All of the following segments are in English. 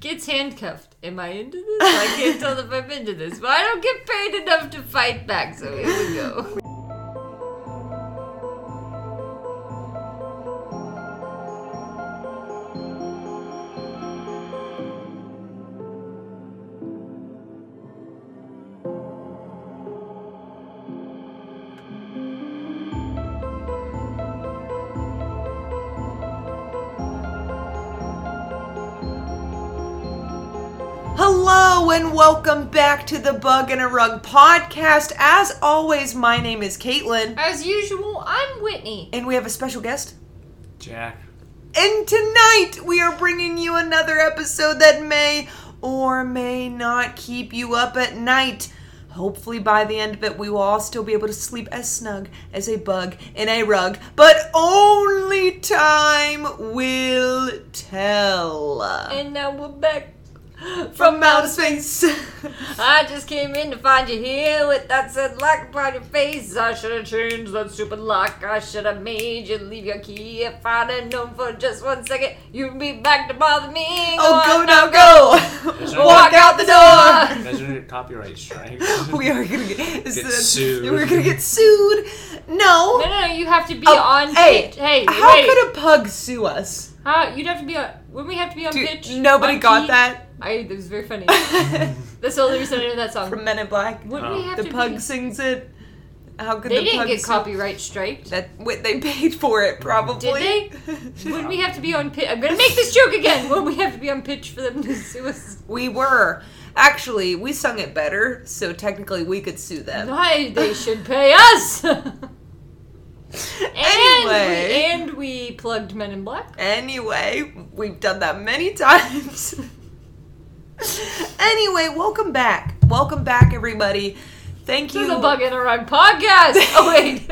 Gets handcuffed. Am I into this? I can't tell if I'm into this, but I don't get paid enough to fight back, so here we go. And welcome back to the Bug and a Rug podcast. As always, my name is Caitlin, As usual, I'm Whitney. and we have a special guest. Jack. And tonight we are bringing you another episode that may or may not keep you up at night. Hopefully, by the end of it, we will all still be able to sleep as snug as a bug in a rug, but only time will tell. And now we're back From outer space. I just came in to find you here with that said lock upon your face. I should have changed that stupid lock. I should have made you leave your key. If I'd have known for just one second, you'd be back to bother me. oh, go on, now, go! Is there- Walk out the door! You guys are gonna get copyright strike. we are gonna get, Get sued. We're gonna get sued. No. No, no, no, you have to be Oh, on hey, pitch. Hey, How wait. could a pug sue us? How, you'd have to be on. When we have to be on Dude, pitch. nobody on got key. that I. it was very funny. That's the only reason I know that song. from Men in Black. Wouldn't Oh. we have The to pug be? sings it. How could They the didn't pug get sue- copyright striked. That wait, they paid for it probably. Did they? Wouldn't we have to be on pitch? I'm gonna make this joke again. Wouldn't we have to be on pitch for them to sue us? we were. Actually, we sung it better, so technically we could sue them. Why they should pay us? and Anyway. we, and we plugged Men in Black. Anyway, we've done that many times. Anyway, welcome back. Welcome back, everybody. Thank To you. the Bug in a Rug podcast. Oh wait.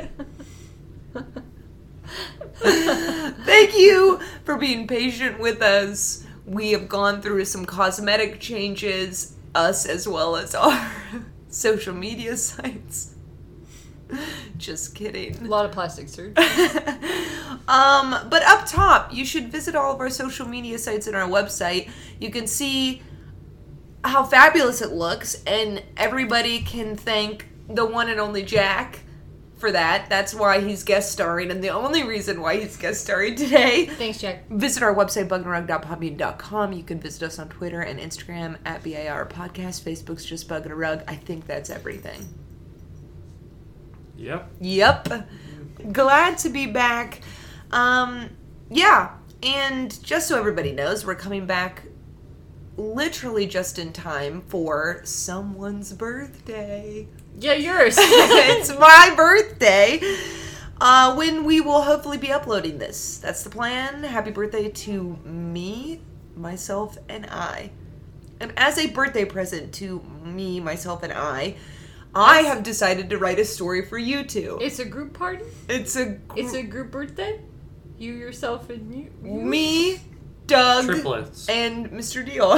Thank you for being patient with us. We have gone through some cosmetic changes, us as well as our social media sites. Just kidding. A lot of plastic surgery. um, but up top, you should visit all of our social media sites and our website. You can see how fabulous it looks, and everybody can thank the one and only Jack for that. That's why he's guest starring, and the only reason why he's guest starring today. Thanks, Jack. Visit our website, bugandrug.podbean.com. You can visit us on Twitter and Instagram at BAR Podcast. Facebook's just Bug and a Rug. I think that's everything. Yep. Yep. Glad to be back. Um, yeah, and just so everybody knows, we're coming back literally just in time for someone's birthday. Yeah, yours. it's my birthday. Uh, when we will hopefully be uploading this. That's the plan. Happy birthday to me, myself, and I. And as a birthday present to me, myself, and I, I have decided to write a story for you two. it's a group party. It's a It's a group birthday. You yourself and you. you? me, Doug, Triplets. and Mr. Deal.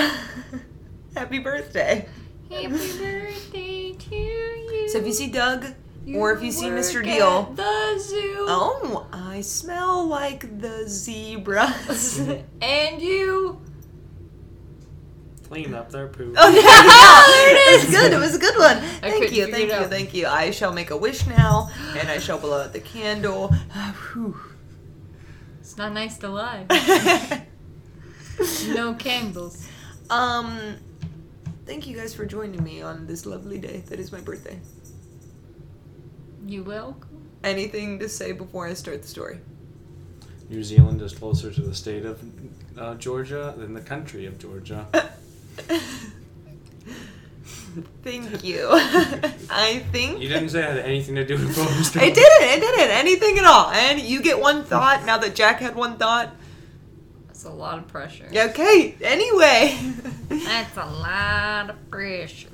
Happy birthday. Happy birthday to you. So if you see Doug, or if you see work Mr. at Deal, The zoo. oh, I smell like the zebras. and you. Clean up their poop. Oh, yeah, there it is. Good. It was a good one. Thank you. Thank you. out. Thank you. I shall make a wish now, and I shall blow out the candle. Whew. It's not nice to lie. No candles. um, thank you guys for joining me on this lovely day that is my birthday. You will. Anything to say before I start the story? New Zealand is closer to the state of uh, Georgia than the country of Georgia. Thank you. I think You didn't say it had anything to do with what I was. I didn't. I didn't. Anything at all. And you get one thought now that Jack had one thought. That's a lot of pressure. Okay. Anyway. That's a lot of pressure.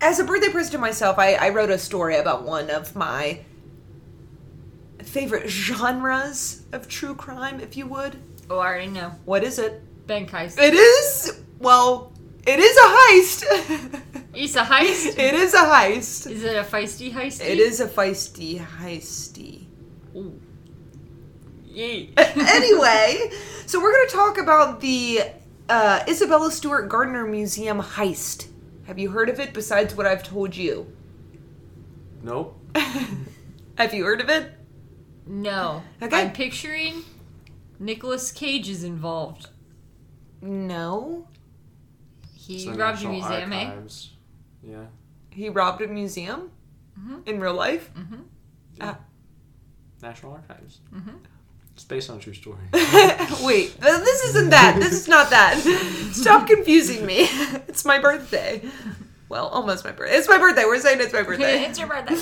As a birthday present to myself, I, I wrote a story about one of my favorite genres of true crime, if you would. Oh, I already know. What is it? Bank heist. It is, well, it is a heist. It's a heist. it is a heist. Is it a feisty heist? It is a feisty heisty. Yay. anyway, so we're going to talk about the uh, Isabella Stewart Gardner Museum heist. Have you heard of it besides what I've told you? Nope. Have you heard of it? No. Okay. I'm picturing Nicolas Cage is involved. No. He It's robbed a National museum, eh? Yeah. He robbed a museum in real life. yeah. National Archives. Mm-hmm. It's based on a true story. Wait, this isn't that. This is not that. Stop confusing me. It's my birthday. Well, almost my birthday. It's my birthday. We're saying it's my birthday. it's your birthday.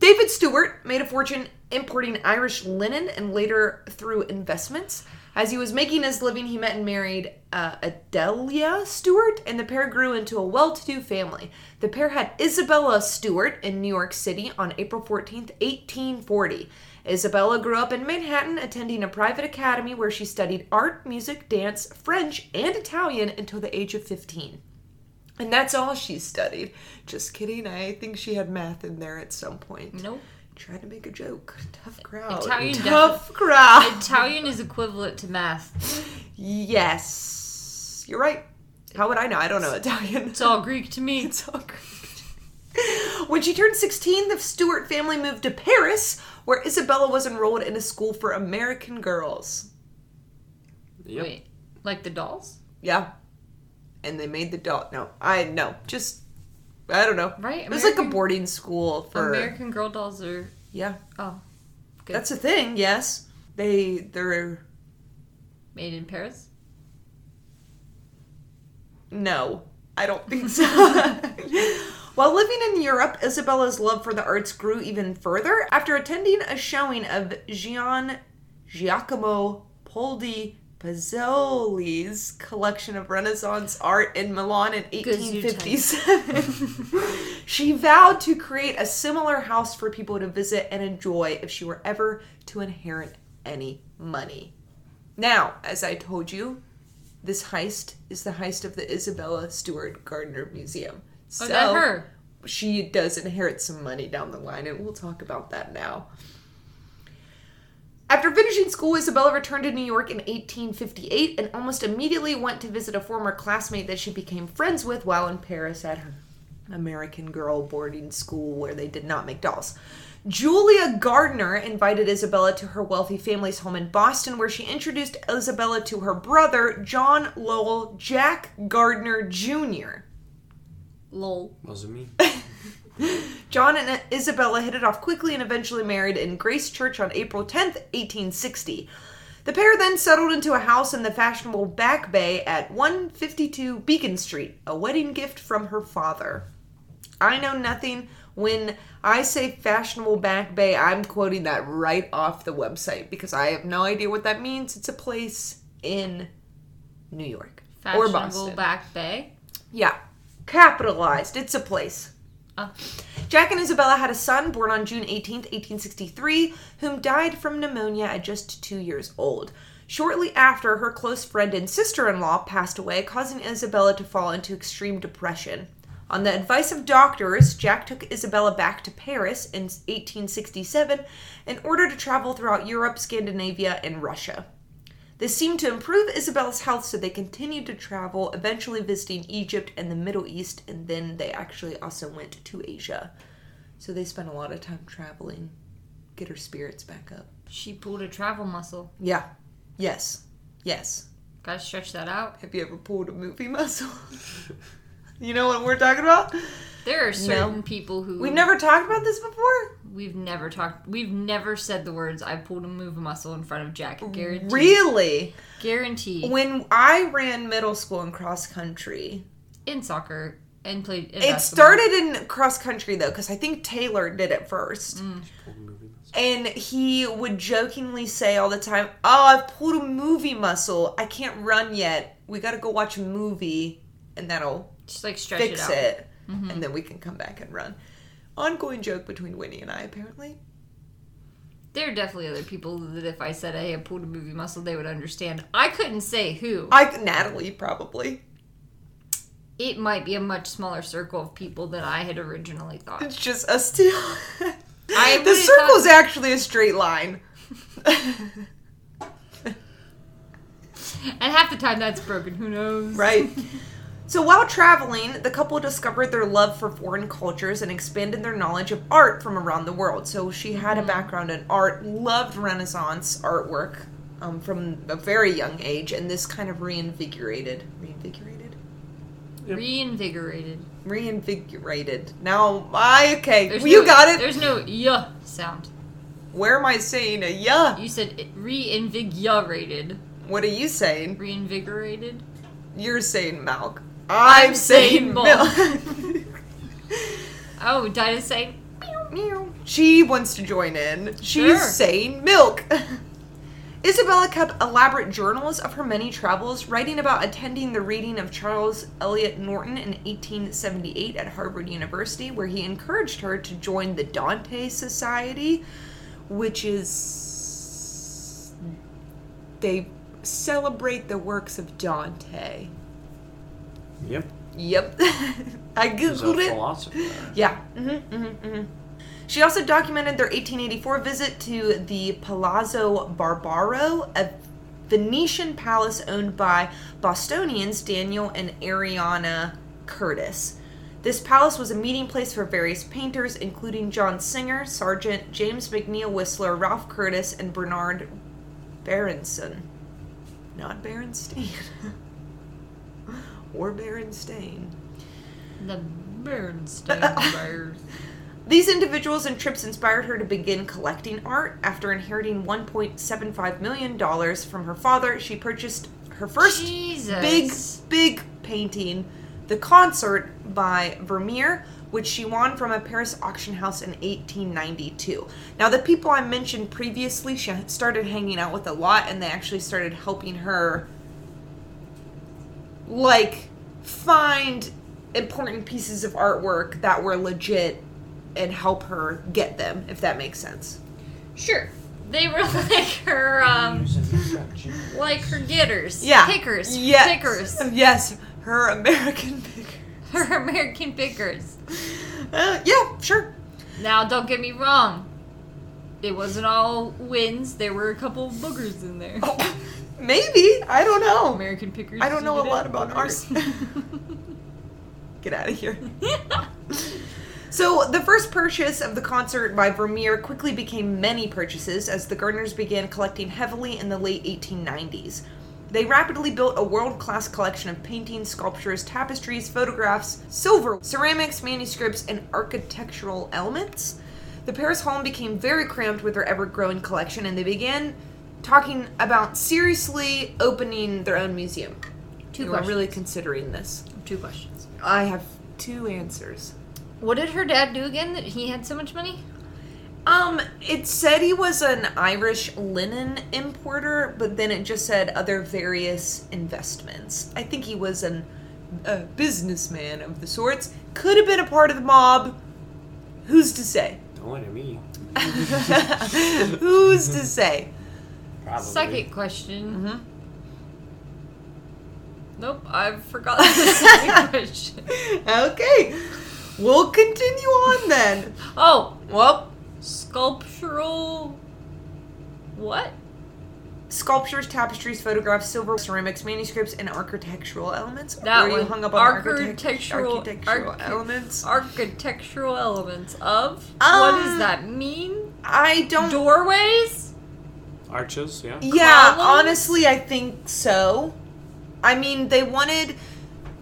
David Stewart made a fortune importing Irish linen and later through investments. As he was making his living, he met and married uh, Adelia Stewart, and the pair grew into a well to do family. The pair had Isabella Stewart in New York City on April 14th, 1840. Isabella grew up in Manhattan, attending a private academy where she studied art, music, dance, French, and Italian until the age of 15. And that's all she studied. Just kidding. I think she had math in there at some point. Nope. Tried to make a joke. Tough crowd. Italian Tough crowd. Italian is equivalent to math. Yes. You're right. How would I know? I don't know Italian. It's all Greek to me. It's all great. When she turned 16, the Stewart family moved to Paris, where Isabella was enrolled in a school for American girls. Yep. Wait, like the dolls? Yeah. And they made the doll. No, I no. Just I don't know. Right? It was like a boarding school for American Girl dolls are. yeah. Oh. Good. That's a thing. Yes, they they're Made in Paris? no. I don't think so. While living in Europe, Isabella's love for the arts grew even further after attending a showing of Gian Giacomo Poldi Pezzoli's collection of Renaissance art in Milan in 1857. she vowed to create a similar house for people to visit and enjoy if she were ever to inherit any money. Now, as I told you, this heist is the heist of the Isabella Stewart Gardner Museum. Oh, so Oh, her. she does inherit some money down the line, and we'll talk about that now. After finishing school, Isabella returned to New York in 1858 and almost immediately went to visit a former classmate that she became friends with while in Paris at her American girl boarding school where they did not make dolls. Julia Gardner invited Isabella to her wealthy family's home in Boston, where she introduced Isabella to her brother, John Lowell Jack Gardner Jr. Lol. Wasn't me. John and Isabella hit it off quickly and eventually married in Grace Church on April 10th, 1860. The pair then settled into a house in the fashionable Back Bay at 152 Beacon Street, a wedding gift from her father. I know nothing. When I say fashionable Back Bay, I'm quoting that right off the website because I have no idea what that means. It's a place in New York or Fashionable Boston. Back Bay. Yeah. Capitalized. It's a place. Oh. Jack and Isabella had a son born on June 18th, 1863, whom died from pneumonia at just two years old. Shortly after, her close friend and sister in law passed away, causing Isabella to fall into extreme depression. On the advice of doctors, Jack took Isabella back to Paris in 1867 in order to travel throughout Europe, Scandinavia, and Russia. This seemed to improve Isabella's health, so they continued to travel, eventually visiting Egypt and the Middle East, and then they actually also went to Asia. So they spent a lot of time traveling, get her spirits back up. She pulled a travel muscle. Yeah. Yes. Yes. Gotta stretch that out. Have you ever pulled a movie muscle? you know what we're talking about? There are certain people who We've never talked about this before? We've never talked we've never said the words I pulled a move muscle in front of Jack. Guaranteed. Really? Guaranteed. When I ran middle school in cross country, in soccer and played in it basketball. started in cross country though, because I think Taylor did it first. Mm. Pulled a movie. And he would jokingly say all the time, Oh, I've pulled a movie muscle. I can't run yet. We gotta go watch a movie and that'll just like stretch fix it out. it. And then we can come back and run. Ongoing joke between Winnie and I, apparently. There are definitely other people that if I said hey, I pulled a movie muscle, they would understand. I couldn't say who. I Natalie probably. It might be a much smaller circle of people than I had originally thought. It's just us two. I the would've circle's thought- actually a straight line. And half the time that's broken. Who knows? Right. So while traveling, the couple discovered their love for foreign cultures and expanded their knowledge of art from around the world. So she had a background in art, loved Renaissance artwork um, from a very young age, and this kind of reinvigorated, reinvigorated, Reinvigorated. reinvigorated. Now, I okay, There's you no- got it. There's no yeah sound. Where am I saying a yeah? You said it- reinvigorated. What are you saying? Reinvigorated. You're saying milk. I'm, I'm saying milk. Oh, Dinah's saying. Meow. She wants to join in. She's Sure. saying milk. Isabella kept elaborate journals of her many travels, writing about attending the reading of Charles Eliot Norton in 1878 at Harvard University, where he encouraged her to join the Dante Society, which is. They celebrate the works of Dante. Yep. Yep. I googled it. philosopher. Yeah. Mm-hmm, mm-hmm, mm-hmm. She also documented their 1884 visit to the Palazzo Barbaro, a Venetian palace owned by Bostonians Daniel and Ariana Curtis. This palace was a meeting place for various painters, including John Singer, Sargent, James McNeill Whistler, Ralph Curtis, and Bernard Berenson. Not Berenstein. or Berenstain. The Bernstein Bears. These individuals and trips inspired her to begin collecting art. After inheriting $1.75 million from her father, she purchased her first Jesus. big, big painting, The Concert by Vermeer, which she won from a Paris auction house in 1892. Now, the people I mentioned previously, she started hanging out with a lot, and they actually started helping her, like, find important pieces of artwork that were legit and help her get them, if that makes sense. Sure. They were like her, um, like her getters. Yeah. Pickers. Yes. Pickers. Yes. Her American picker. Her American pickers. Uh, yeah, sure. Now, don't get me wrong. It wasn't all wins. There were a couple of boogers in there. Oh, maybe. I don't know. American pickers. I don't know a lot about art. Get out of here. So, the first purchase of the concert by Vermeer quickly became many purchases as the Gardners began collecting heavily in the late 1890s. They rapidly built a world class collection of paintings, sculptures, tapestries, photographs, silver, ceramics, manuscripts, and architectural elements. The Paris home became very cramped with their ever growing collection, and they began talking about seriously opening their own museum. Two They were questions. really considering this. Two questions. I have two answers. What did her dad do again that he had so much money? Um, it said he was an Irish linen importer, but then it just said other various investments. I think he was an a businessman of the sorts. Could have been a part of the mob. Who's to say? Don't look at me. Who's to say? Probably. Second question. Mhm. Nope, I've forgotten the second question. Okay, we'll continue on then. Oh, Well, sculptural. What? sculptures, tapestries, photographs, silver, ceramics, manuscripts, and architectural elements. That Were you hung up on architect- Architectural- architectural archi- elements? Architectural elements of. what Um, does that mean? I don't Doorways? Arches, yeah. Yeah, Columns? honestly, I think so. I mean, they wanted.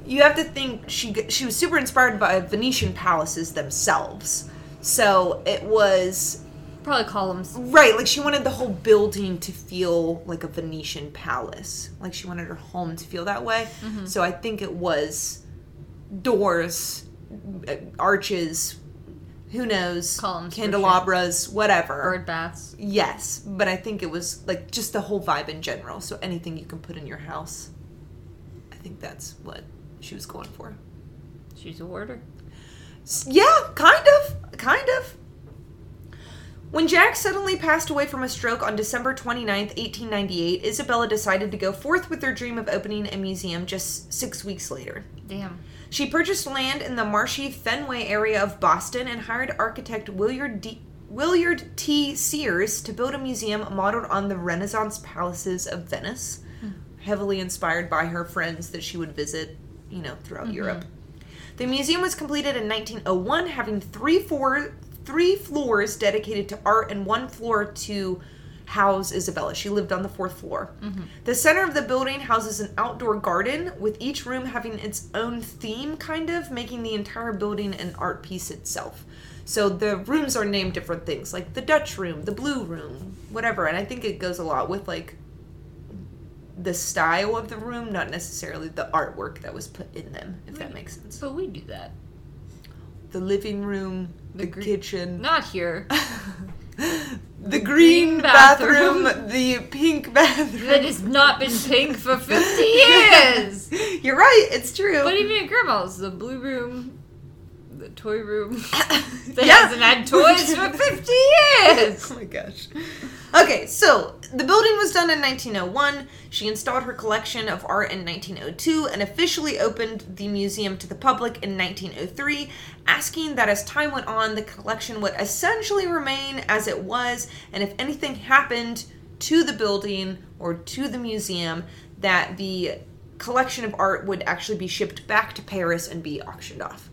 You have to think she she was super inspired by Venetian palaces themselves, so it was Probably columns. right. Like she wanted the whole building to feel like a Venetian palace. Like she wanted her home to feel that way. So I think it was doors, uh, arches, who knows, Columns, for sure. candelabras, whatever. Bird baths. Yes, but I think it was like just the whole vibe in general. So anything you can put in your house. I think that's what she was going for. She's a warder. Yeah, kind of. Kind of. When Jack suddenly passed away from a stroke on December 29th, 1898, Isabella decided to go forth with her dream of opening a museum just six weeks later. Damn. She purchased land in the marshy Fenway area of Boston and hired architect Willard D. Willard T. Sears to build a museum modeled on the Renaissance palaces of Venice. Hmm. heavily inspired by her friends that she would visit, you know, throughout mm-hmm. Europe. The museum was completed in 1901, having three four three floors dedicated to art and one floor to house Isabella. She lived on the fourth floor. Mm-hmm. The center of the building houses an outdoor garden, with each room having its own theme, kind of making the entire building an art piece itself. So the rooms are named different things, like the Dutch room, the blue room, whatever. And I think it goes a lot with like the style of the room, not necessarily the artwork that was put in them, if that makes sense. So we do that. The living room, the, gre- kitchen, Not here. the green green bathroom. bathroom, the pink bathroom. that has not been pink for 50 years. You're right, it's true. But even at grandma's, the blue room, the toy room, that Yeah. hasn't had toys for 50 years. oh my gosh. Okay, so the building was done in 1901. She installed her collection of art in 1902 and officially opened the museum to the public in 1903, asking that as time went on, the collection would essentially remain as it was, and if anything happened to the building or to the museum, that the collection of art would actually be shipped back to Paris and be auctioned off.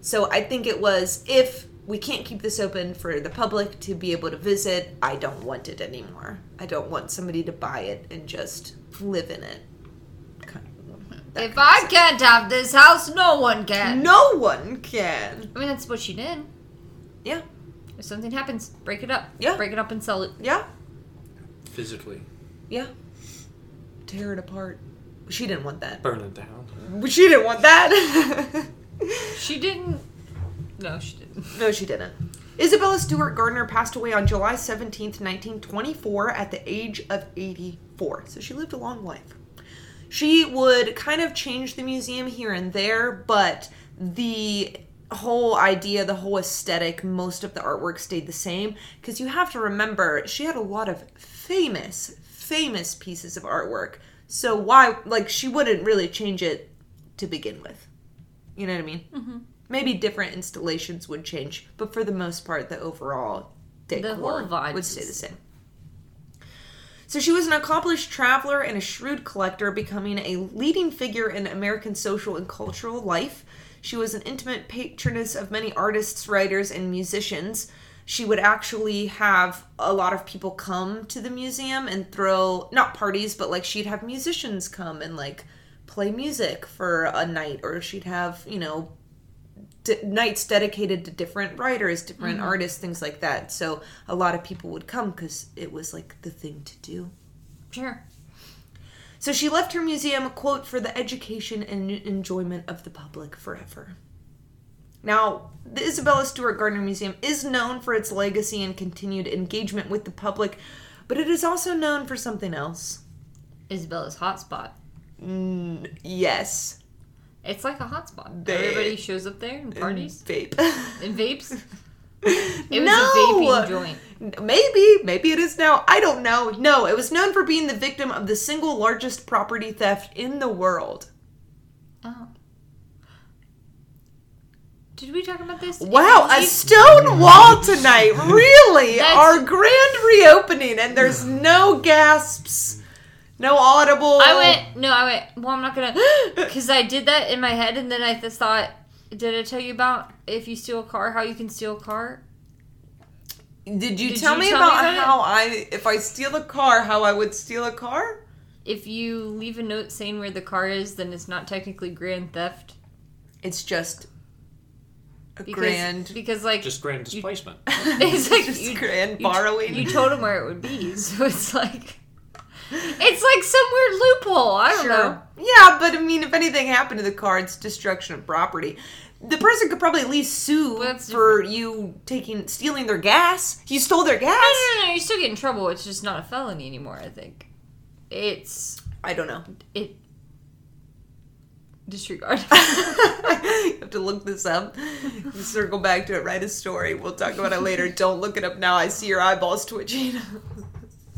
So I think it was if we can't keep this open for the public to be able to visit, I don't want it anymore. I don't want somebody to buy it and just live in it. Kind of- that If I of can't have this house, no one can. no one can. I mean, that's what she did. Yeah, If something happens, break it up. Yeah. Break it up and sell it. yeah, Physically yeah. Tear it apart. She didn't want that. burn it down. But She didn't want that. She didn't. No, she didn't. No, she didn't. Isabella Stewart Gardner passed away on July 17th, 1924, at the age of 84. So she lived a long life. She would kind of change the museum here and there, but the whole idea, the whole aesthetic, most of the artwork stayed the same. Because you have to remember, she had a lot of famous, famous pieces of artwork. So why, like, she wouldn't really change it to begin with. You know what I mean? Mm-hmm. Maybe different installations would change, but for the most part, the overall decor whole vibe would stay the the same. So she was an accomplished traveler and a shrewd collector, becoming a leading figure in American social and cultural life. She was an intimate patroness of many artists, writers, and musicians. She would actually have a lot of people come to the museum and throw not parties, but like she'd have musicians come and like play music for a night, or she'd have, you know, d- nights dedicated to different writers, different artists, things like that. So a lot of people would come because it was like the thing to do. Sure. So she left her museum a quote for the education and enjoyment of the public forever. Now, the Isabella Stewart Gardner Museum is known for its legacy and continued engagement with the public, but it is also known for something else. Isabella's hotspot. Mm, yes. It's like a hotspot. They- Everybody shows up there and parties Vape. and vapes. It was no! a vaping joint. Maybe, maybe it is now. I don't know. No, it was known for being the victim of the single largest property theft in the world. Oh. Did we talk about this? Wow, a stone wall tonight. Really? Our grand reopening, and there's no gasps, no audible. I went. No, I went. Well, I'm not gonna, because I did that in my head, and then I just thought, did I tell you about if you steal a car, how you can steal a car? Did you Did tell you me tell me about, about how I, if I steal a car, how I would steal a car? If you leave a note saying where the car is, then it's not technically grand theft. It's just a Because, grand, Because like Just grand displacement. it's like just you, grand you- borrowing. You told him where it would be, so it's like it's like some weird loophole. I don't know. Yeah, but I mean, if anything happened to the car, it's destruction of property. The person could probably at least sue that's for you taking stealing their gas. You stole their gas. No, no, no, you still get in trouble. It's just not a felony anymore. I think it's I don't know. it disregard. you have to look this up. Circle back to it. Write a story. We'll talk about it later. Don't look it up now. I see your eyeballs twitching.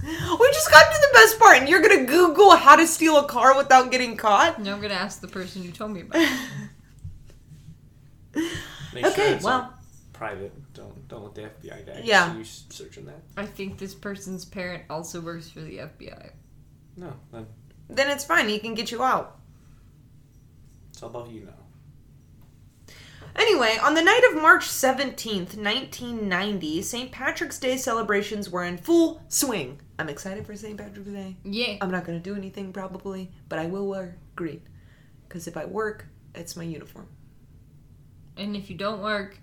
we just got to the best part, and you're gonna Google how to steal a car without getting caught. now I'm gonna ask the person you told me about. it. Make Okay, sure it's well. not private. Don't don't let the FBI guy Yeah. see you searching that. I think this person's parent also works for the FBI. No, then then it's fine. He can get you out. It's all about you now. Anyway, on the night of March 17th, 1990, St. Patrick's Day celebrations were in full swing. I'm excited for St. Patrick's Day. Yeah. I'm not going to do anything probably, but I will wear green. Because if I work, it's my uniform. And if you don't work,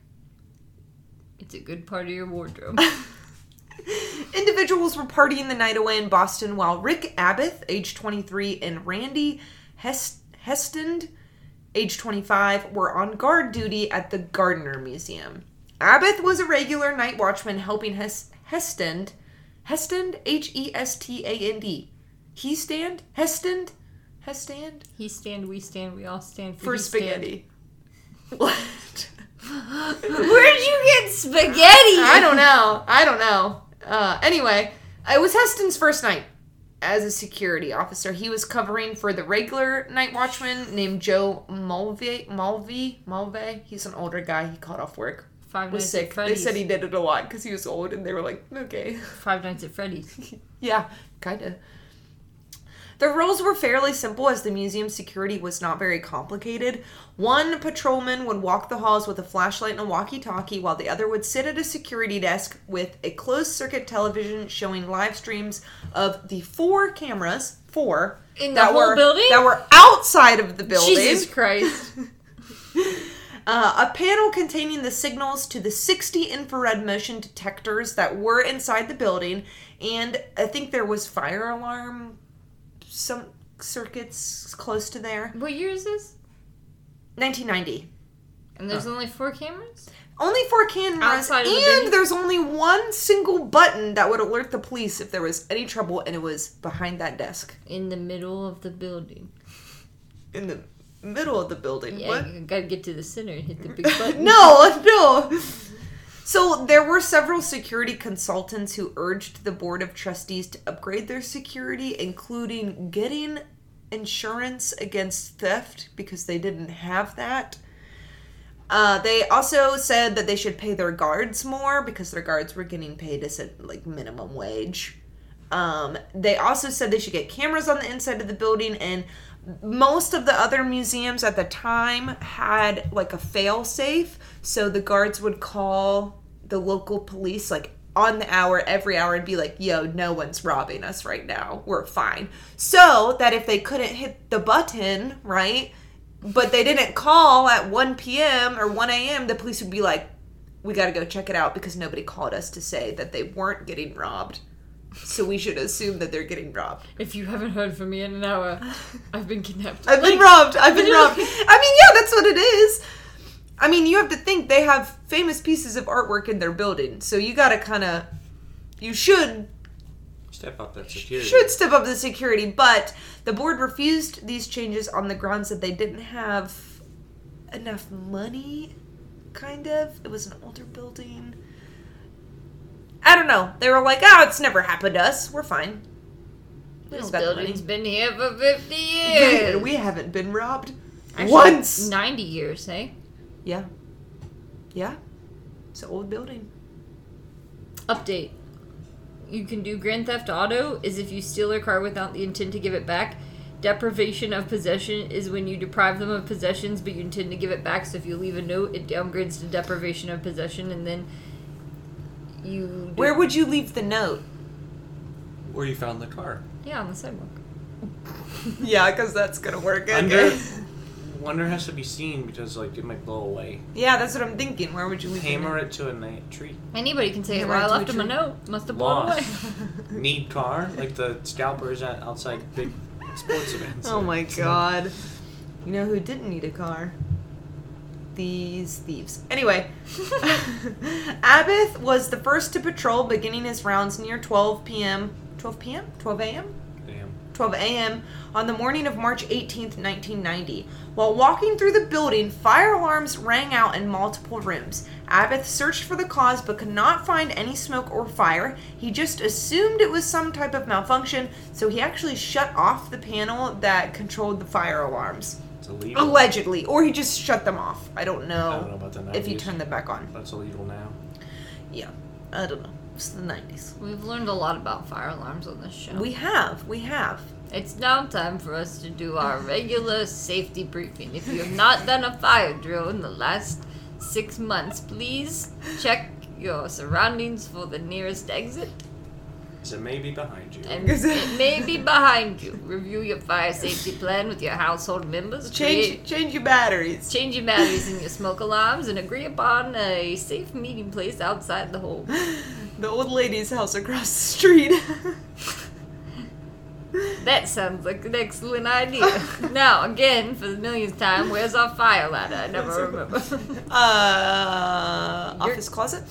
it's a good part of your wardrobe. Individuals were partying the night away in Boston while Rick Abbott, age 23, and Randy Hest- Hestend, age 25, were on guard duty at the Gardner Museum. Abbott was a regular night watchman helping Hes- Hestend, Hestend, H E S T A N D. He stand? Hestend? Hestand? he stand, we stand, we all stand for, For he stand. spaghetti. What? Where'd you get spaghetti? I don't know. I don't know. Uh, anyway, it was Heston's first night as a security officer. He was covering for the regular night watchman named Joe Mulvey. Mulvey? Mulvey? He's an older guy. He called off work. Five Was Nights sick. at They said he did it a lot because he was old, and they were like, okay. Five Nights at Freddy's. Yeah, kinda. The rules were fairly simple as the museum security was not very complicated. One patrolman would walk the halls with a flashlight and a walkie talkie, while the other would sit at a security desk with a closed circuit television showing live streams of the four cameras, four, In the whole were, building? that were outside of the building. Jesus Christ. Uh, a panel containing the signals to the 60 infrared motion detectors that were inside the building, and I think there was fire alarm, some circuits close to there. what year is this? 1990. And there's uh. only four cameras? Only four cameras, the and there's only one single button that would alert the police if there was any trouble, and it was behind that desk In the middle of the building. in the middle of the building. Yeah, What? you gotta get to the center and hit the big button. no, no. So there were several security consultants who urged the board of trustees to upgrade their security, including getting insurance against theft because they didn't have that. Uh, they also said that they should pay their guards more because their guards were getting paid as a like minimum wage. Um, they also said they should get cameras on the inside of the building, and most of the other museums at the time had like a fail safe, so the guards would call the local police like on the hour every hour and be like, "Yo, no one's robbing us right now. We're fine." So that if they couldn't hit the button, right? But they didn't call at 1 p.m. or 1 a.m., the police would be like, we got to go check it out because nobody called us to say that they weren't getting robbed. So we should assume that they're getting robbed. If you haven't heard from me in an hour, I've been kidnapped. I've been Like, robbed. I've been robbed. I mean, yeah, that's what it is. I mean, you have to think they have famous pieces of artwork in their building, so you got to kind of, you should Step up that security. should step up the security, but the board refused these changes on the grounds that they didn't have enough money. Kind of. It was an older building. I don't know. They were like, "Oh, it's never happened to us. We're fine." We This don't got the building's money." been here for 50 years. we haven't been robbed Actually, once. 90 years, hey? Yeah. Yeah. It's an old building. Update. You can do Grand Theft Auto is if you steal a car without the intent to give it back. Deprivation of possession is when you deprive them of possessions but you intend to give it back. So if you leave a note, it downgrades to deprivation of possession and then you. do- Where would you leave the note? Where you found the car. Yeah, on the sidewalk. Yeah, because that's gonna work. Under. Wonder has to be seen because like it might blow away. Yeah, that's what I'm thinking. Where would you leave the Hammer it to a night tree. Anybody can say, Yeah, well, I right, left a him a tree. note. Must have blown away. Lost. Need car like the scalpers at outside big sports events. Oh my god. You know who didn't need a car? These thieves. Anyway, Abbott was the first to patrol, beginning his rounds near 12 p.m. 12 p.m. 12 a.m. 12 a.m. on the morning of March 18th, 1990. While walking through the building, fire alarms rang out in multiple rooms. Abbott searched for the cause but could not find any smoke or fire. He just assumed it was some type of malfunction, so he actually shut off the panel that controlled the fire alarms. It's illegal. Allegedly. Or he just shut them off. I don't know, I don't know about the 90s. if you turn them back on. That's illegal now. Yeah, I don't know. It's the 90s. We've learned a lot about fire alarms on this show. We have, we have. It's now time for us to do our regular safety briefing. If you have not done a fire drill in the last six months, please check your surroundings for the nearest exit. So it may be behind you. And it may be behind you. Review your fire safety plan with your household members. Change Create- change your batteries. Change your batteries and your smoke alarms and agree upon a safe meeting place outside the home. The old lady's house across the street. That sounds like an excellent idea. now, again, for the millionth time, where's our fire ladder? I never remember. uh, office closet.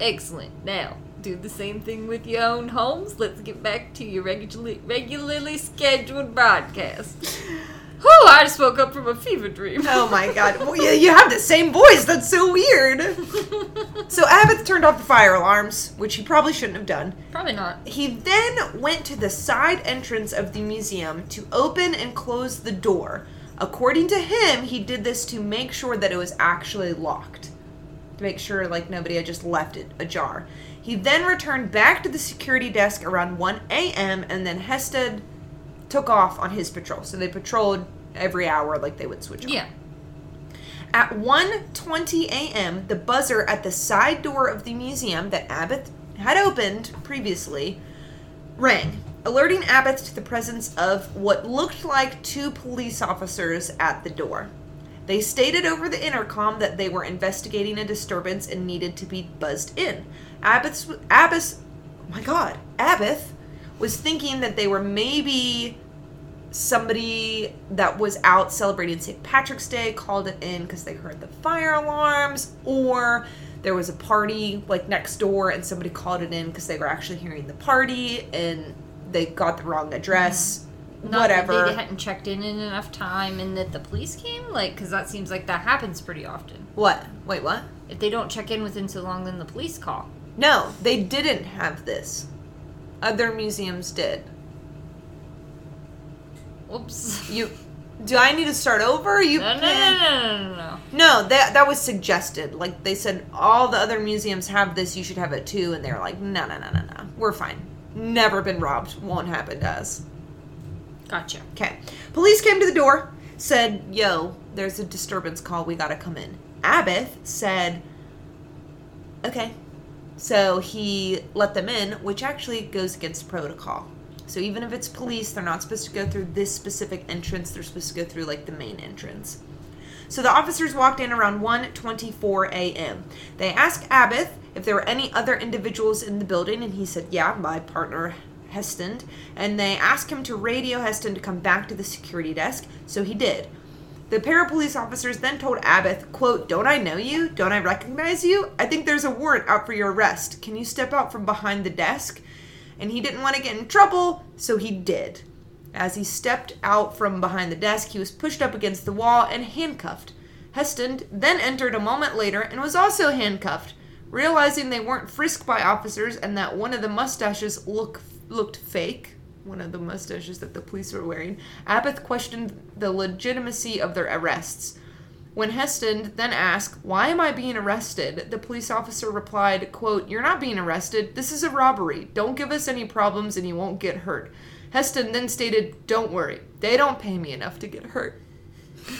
excellent. Now, do the same thing with your own homes. Let's get back to your regularly regularly scheduled broadcast. Whew, I just woke up from a fever dream. Oh my god. Well, you, you have the same voice. That's so weird. So Abbott turned off the fire alarms, which he probably shouldn't have done. Probably not. He then went to the side entrance of the museum to open and close the door. According to him, he did this to make sure that it was actually locked. To make sure like nobody had just left it ajar. He then returned back to the security desk around 1 a.m. and then Hested took off on his patrol. So they patrolled every hour like they would switch on. Yeah. At 1:20 a.m., the buzzer at the side door of the museum that Abbott had opened previously rang, alerting Abbott to the presence of what looked like two police officers at the door. They stated over the intercom that they were investigating a disturbance and needed to be buzzed in. Abbott's Abbott, oh my God, Abbott was thinking that they were maybe somebody that was out celebrating St. Patrick's Day called it in because they heard the fire alarms, or there was a party like next door and somebody called it in because they were actually hearing the party and they got the wrong address. Mm-hmm. Not Whatever. That they hadn't checked in in enough time and that the police came? Like, because that seems like that happens pretty often. What? Wait, what? If they don't check in within so long, then the police call. No, they didn't have this. Other museums did. Whoops. You do I need to start over? You No, no, no, no, no, no, no. No, that that was suggested. Like they said, all the other museums have this. You should have it too. And they're like, no, no, no, no, no. We're fine. Never been robbed. Won't happen to us. Gotcha. Okay. Police came to the door. Said, "Yo, there's a disturbance call. We gotta come in." Abbott said, "Okay." So he let them in, which actually goes against protocol. So even if it's police, they're not supposed to go through this specific entrance. They're supposed to go through like the main entrance. So the officers walked in around 1:24 a.m. They asked Abbott if there were any other individuals in the building, and he said, "Yeah, my partner Heston." And they asked him to radio Heston to come back to the security desk, so he did. The pair of police officers then told Abbott, quote, Don't I know you? Don't I recognize you? I think there's a warrant out for your arrest. Can you step out from behind the desk? And he didn't want to get in trouble, so he did. As he stepped out from behind the desk, he was pushed up against the wall and handcuffed. Heston then entered a moment later and was also handcuffed. Realizing they weren't frisked by officers and that one of the mustaches look, looked fake, one of the mustaches that the police were wearing, Abbott questioned the legitimacy of their arrests. When Heston then asked, Why am I being arrested? the police officer replied, quote, You're not being arrested. This is a robbery. Don't give us any problems and you won't get hurt. Heston then stated, Don't worry. They don't pay me enough to get hurt.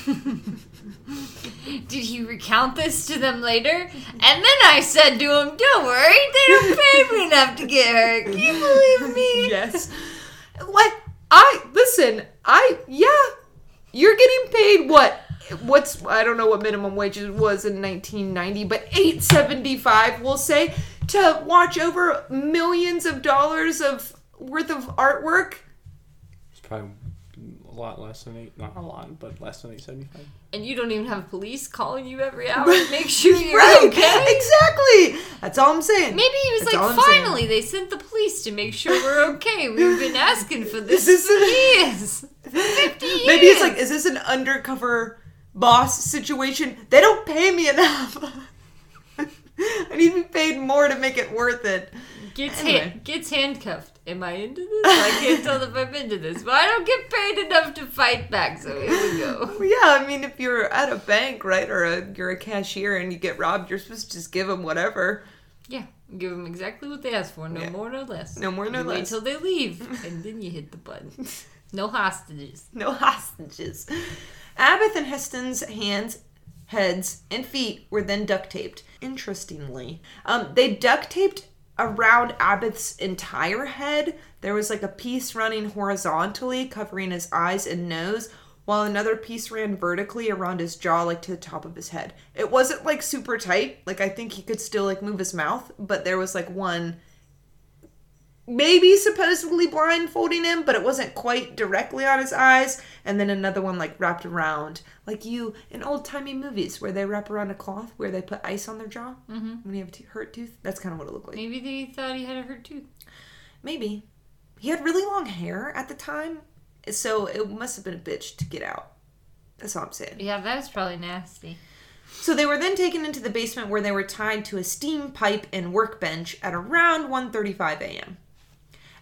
Did he recount this to them later? And then I said to him, Don't worry, they don't pay me enough to get hurt. Can you believe me? Yes. What? I listen, I yeah. You're getting paid what? What's I don't know what minimum wages was in 1990, but 875 we'll say to watch over millions of dollars of worth of artwork. It's probably a lot less than eight. Not a lot, but less than eight seventy-five. And you don't even have police calling you every hour to make sure you're right. okay? Exactly. That's all I'm saying. Maybe he was That's like, I'm saying. finally, they sent the police to make sure we're okay. We've been asking for this Is this for a- years. 50 years. Maybe it's like, is this an undercover boss situation? They don't pay me enough. I need to be paid more to make it worth it. Gets, Anyway. hand, gets handcuffed. Am I into this? I can't tell if I'm into this, but I don't get paid enough to fight back, so here we go. Well, yeah, I mean, if you're at a bank, right, or a, you're a cashier and you get robbed, you're supposed to just give them whatever. Yeah, Give them exactly what they asked for, no Yeah. more, no less. No more, no You Wait less. till they leave, and then you hit the button. No hostages. No hostages. Abbott and Heston's hands, heads, and feet were then duct taped. Interestingly, um, they duct taped around Abbott's entire head. There was like a piece running horizontally covering his eyes and nose, while another piece ran vertically around his jaw, like to the top of his head. It wasn't like super tight. Like I think he could still like move his mouth, but there was like one maybe supposedly blindfolding him, but it wasn't quite directly on his eyes. And then another one like wrapped around, like you in old timey movies where they wrap around a cloth where they put ice on their jaw mm-hmm. when you have a t- hurt tooth. That's kind of what it looked like. Maybe they thought he had a hurt tooth. Maybe he had really long hair at the time, so it must have been a bitch to get out. That's all I'm saying. Yeah, that was probably nasty. So they were then taken into the basement where they were tied to a steam pipe and workbench at around 1:35 a.m.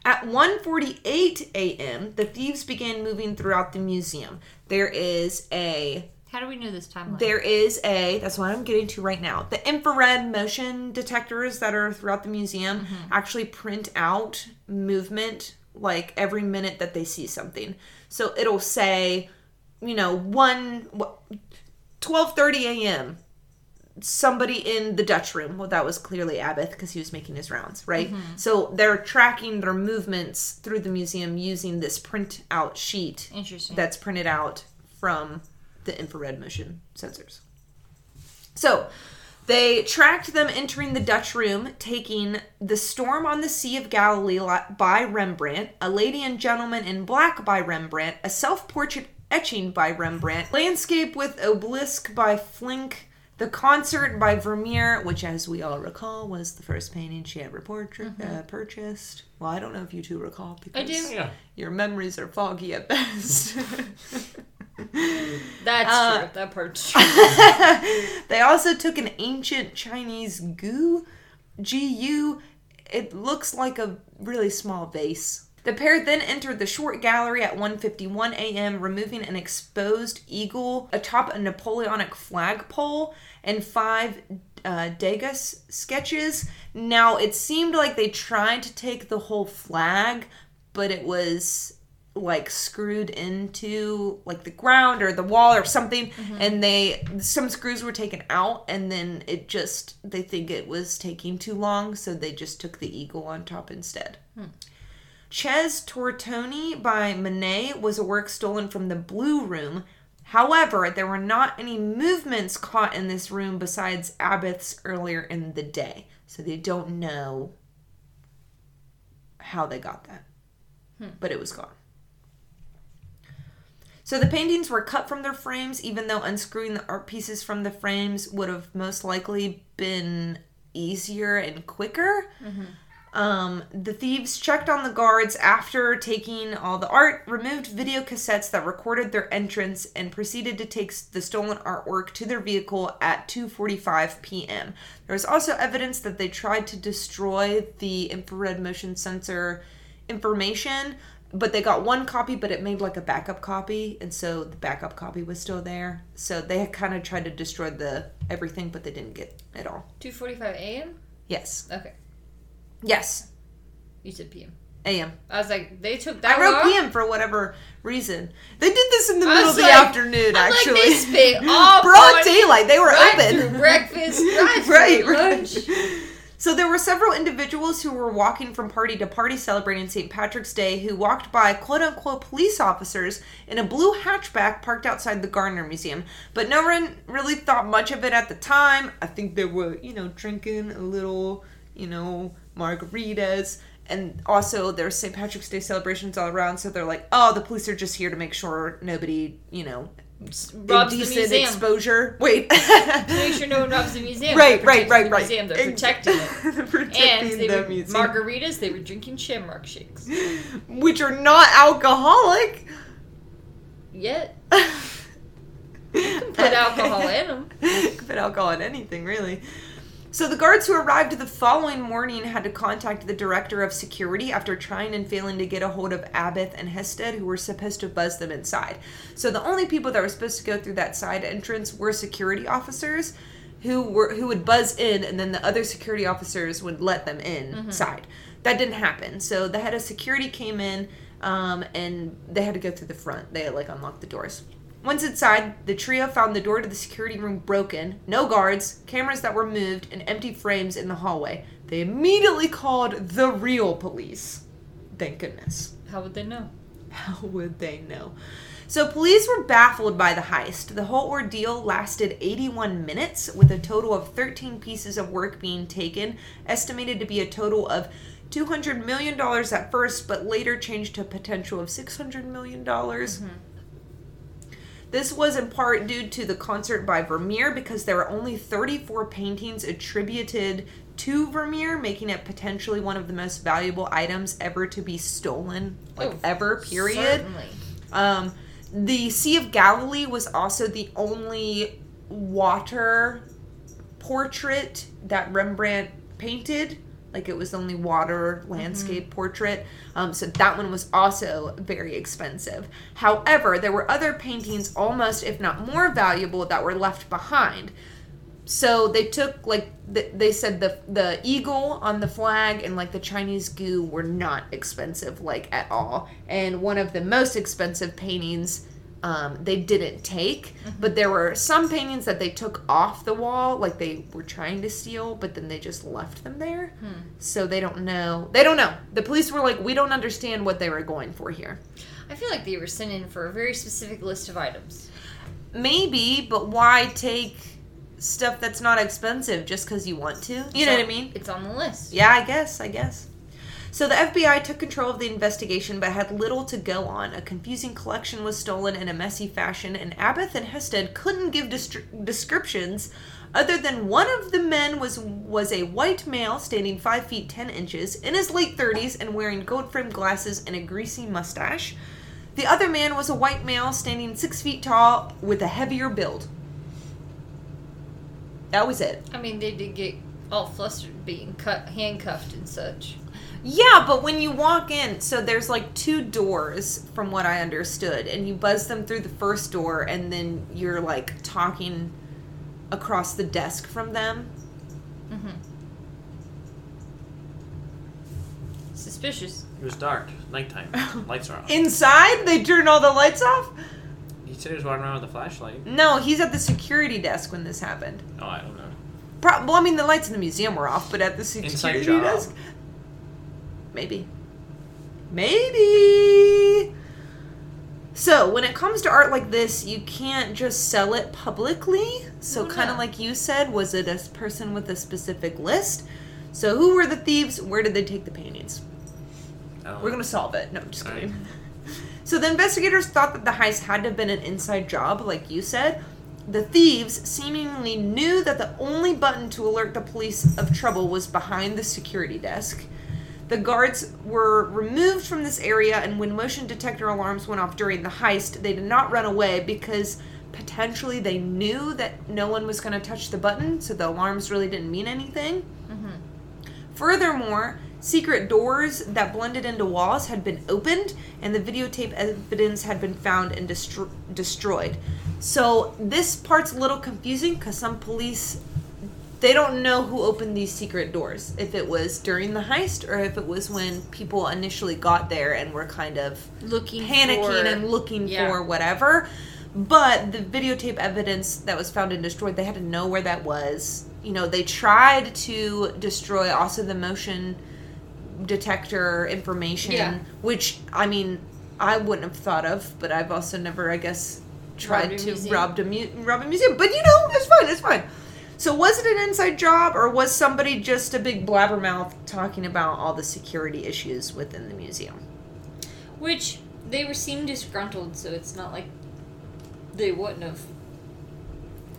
At 1:48 a.m., the thieves began moving throughout the museum. There is a How do we know this timeline? there is a that's what I'm getting to right now. The infrared motion detectors that are throughout the museum mm-hmm. actually print out movement like every minute that they see something. So it'll say, you know, 1 12:30 a.m. somebody in the Dutch room. Well, that was clearly Abbott because he was making his rounds, right? Mm-hmm. So they're tracking their movements through the museum using this print out sheet Interesting. that's printed out from the infrared motion sensors. So they tracked them entering the Dutch room, taking The Storm on the Sea of Galilee by Rembrandt, A Lady and Gentleman in Black by Rembrandt, a self portrait etching by Rembrandt, Landscape with Obelisk by Flinck, The Concert by Vermeer, which, as we all recall, was the first painting she ever portrait, uh, purchased. Well, I don't know if you two recall because I do. Yeah. your memories are foggy at best. That's Uh, true. That part's true. they also took an ancient Chinese gu, G-U. It looks like a really small vase. The pair then entered the short gallery at 1:51 a.m., removing an exposed eagle atop a Napoleonic flagpole and five uh, Degas sketches. Now it seemed like they tried to take the whole flag, but it was like screwed into like the ground or the wall or something and they some screws were taken out and then it just they think it was taking too long so they just took the eagle on top instead Chez Tortoni by Monet was a work stolen from the Blue Room. However, there were not any movements caught in this room besides Abbott's earlier in the day. So they don't know how they got that. Hmm. But it was gone. So the paintings were cut from their frames, even though unscrewing the art pieces from the frames would have most likely been easier and quicker. Mm-hmm. Um, the thieves checked on the guards after taking all the art, removed video cassettes that recorded their entrance, and proceeded to take the stolen artwork to their vehicle at 2:45 p.m. There was also evidence that they tried to destroy the infrared motion sensor information, but they got one copy, but it made like a backup copy, and so the backup copy was still there. So they had kind of tried to destroy the everything, but they didn't get it all. 2:45 a.m. Yes, Okay, yes, you said p.m. a.m. I was like, they took that I wrote long? PM for whatever reason. They did this in the I middle of the like- afternoon, I'm actually. Like, they spent all Broad daylight. They were right open. through breakfast, right, Right, through right. lunch. So there were several individuals who were walking from party to party celebrating St. Patrick's Day who walked by quote unquote police officers in a blue hatchback parked outside the Gardner Museum. But no one really thought much of it at the time. I think they were, you know, drinking a little, you know, margaritas. And also there's St. Patrick's Day celebrations all around, so they're like, oh, the police are just here to make sure nobody, you know, Robs the museum. exposure. Wait. Make sure no one robs the museum. Right, They're right, right, the right. Museum. They're protecting it. And protecting they the were museum. margaritas. They were drinking shamrock shakes. which are not alcoholic. Yet put alcohol in them. Put alcohol in anything, really. So the guards who arrived the following morning had to contact the director of security after trying and failing to get a hold of Abbott and Hested, who were supposed to buzz them inside. So the only people that were supposed to go through that side entrance were security officers. who were who would buzz in and then the other security officers would let them inside. That didn't happen. So the head of security came in um, and they had to go through the front. They like unlocked the doors. Once inside, the trio found the door to the security room broken, no guards, cameras that were moved, and empty frames in the hallway. They immediately called the real police. Thank goodness. How would they know? How would they know? So, police were baffled by the heist. The whole ordeal lasted 81 minutes, with a total of 13 pieces of work being taken, estimated to be a total of $200 million at first, but later changed to a potential of $600 million. Mm-hmm. This was in part due to the concert by Vermeer because there are only 34 paintings attributed to Vermeer, making it potentially one of the most valuable items ever to be stolen, like Oh, ever, period. Certainly. Um, the Sea of Galilee was also the only water portrait that Rembrandt painted. Like it was the only water landscape portrait. Um, so that one was also very expensive. However, there were other paintings almost, if not more valuable, that were left behind. So they took like th- they said the the eagle on the flag and like the Chinese gu were not expensive like at all. And one of the most expensive paintings um, they didn't take, but there were some paintings that they took off the wall, like they were trying to steal, but then they just left them there. So they don't know. They don't know. The police were like, we don't understand what they were going for here. I feel like they were sent in for a very specific list of items. Maybe, but why take stuff that's not expensive just because you want to? You know what I mean? It's on the list. Yeah, I guess, I guess. So the FBI took control of the investigation but had little to go on. A confusing collection was stolen in a messy fashion, and Abbott and Hested couldn't give descriptions other than one of the men was was a white male standing 5 feet 10 inches in his late 30s and wearing gold framed glasses and a greasy mustache. The other man was a white male standing 6 feet tall with a heavier build. That was it. I mean, they did get all flustered being cut, handcuffed and such. Yeah, but when you walk in, so there's like two doors from what I understood, and you buzz them through the first door, and then you're like talking across the desk from them. Mm-hmm. Suspicious. It was dark. Nighttime. Lights are off. Inside, they turn all the lights off? He said he was walking around with a flashlight. No, he's at the security desk when this happened. Oh, I don't know. Pro- well, I mean, the lights in the museum were off, but at the security desk? Maybe. Maybe. So, when it comes to art like this, you can't just sell it publicly. So, Oh, kind of no. like you said, was it a person with a specific list? So, who were the thieves? Where did they take the paintings? Don't We're gonna solve it. No, I'm just kidding. So the investigators thought that the heist had to have been an inside job, like you said. The thieves seemingly knew that the only button to alert the police of trouble was behind the security desk. The guards were removed from this area, and when motion detector alarms went off during the heist, they did not run away because potentially they knew that no one was going to touch the button, so the alarms really didn't mean anything. Mm-hmm. Furthermore, secret doors that blended into walls had been opened, and the videotape evidence had been found and destro- destroyed. So this part's a little confusing because some police they don't know who opened these secret doors. If it was during the heist or if it was when people initially got there and were kind of Looking panicking for- and looking Yeah. for whatever. But the videotape evidence that was found and destroyed, they had to know where that was. You know, they tried to destroy also the motion detector information, Yeah. which I mean, I wouldn't have thought of, but I've also never, I guess, tried Robbed to rob a mu- rob a museum. But you know, it's fine. It's fine. So was it an inside job, or was somebody just a big blabbermouth talking about all the security issues within the museum? Which they were seemed disgruntled, so it's not like they wouldn't have.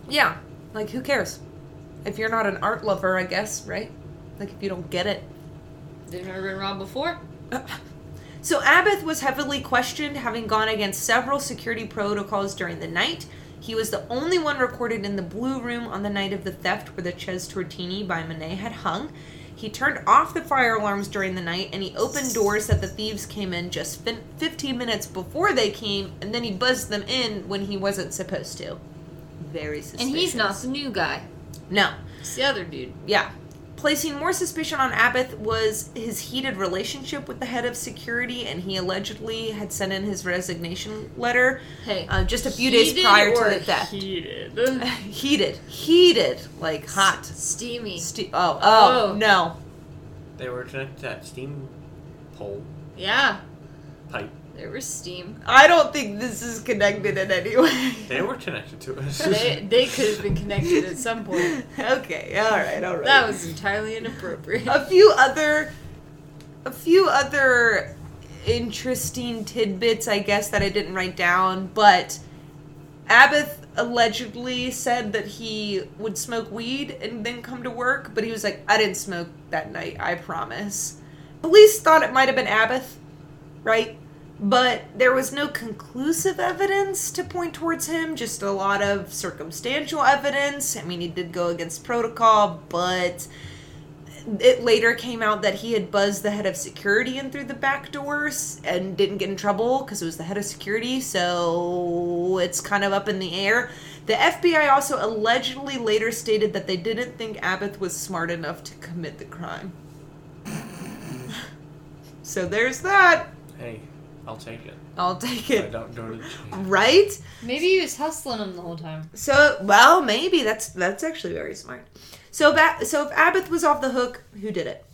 Yeah, like who cares? If you're not an art lover, I guess, right? Like if you don't get it. They've never been robbed before. So Abbott was heavily questioned, having gone against several security protocols during the night. He was the only one recorded in the blue room on the night of the theft where the Chez Tortoni by Monet had hung. He turned off the fire alarms during the night and he opened doors that the thieves came in just 15 minutes before they came, and then he buzzed them in when he wasn't supposed to. Very suspicious. And he's not the new guy. No. It's the other dude. Yeah. Placing more suspicion on Abbott was his heated relationship with the head of security, and he allegedly had sent in his resignation letter Hey, uh, just a few days prior or to the theft. Heated. heated, heated, like hot. Steamy. Ste- oh, oh, Oh. no. They were connected to that steam pole Yeah, pipe. There was steam. I don't think this is connected in any way. They were connected to us. They, they could have been connected at some point. okay, all right, all right. That was entirely inappropriate. a few other a few other interesting tidbits i guess that i didn't write down but abbott allegedly said that he would smoke weed and then come to work but he was like i didn't smoke that night i promise police thought it might have been abbott right but there was no conclusive evidence to point towards him just a lot of circumstantial evidence i mean he did go against protocol but it later came out that he had buzzed the head of security in through the back doors and didn't get in trouble because it was the head of security. So it's kind of up in the air. The FBI also allegedly later stated that they didn't think Abbott was smart enough to commit the crime. so there's that. hey, I'll take it. I'll take I it. don't don't need change. Right? Maybe he was hustling him the whole time. So, well, maybe that's that's actually very smart. So, ba- so if Abbott was off the hook, who did it?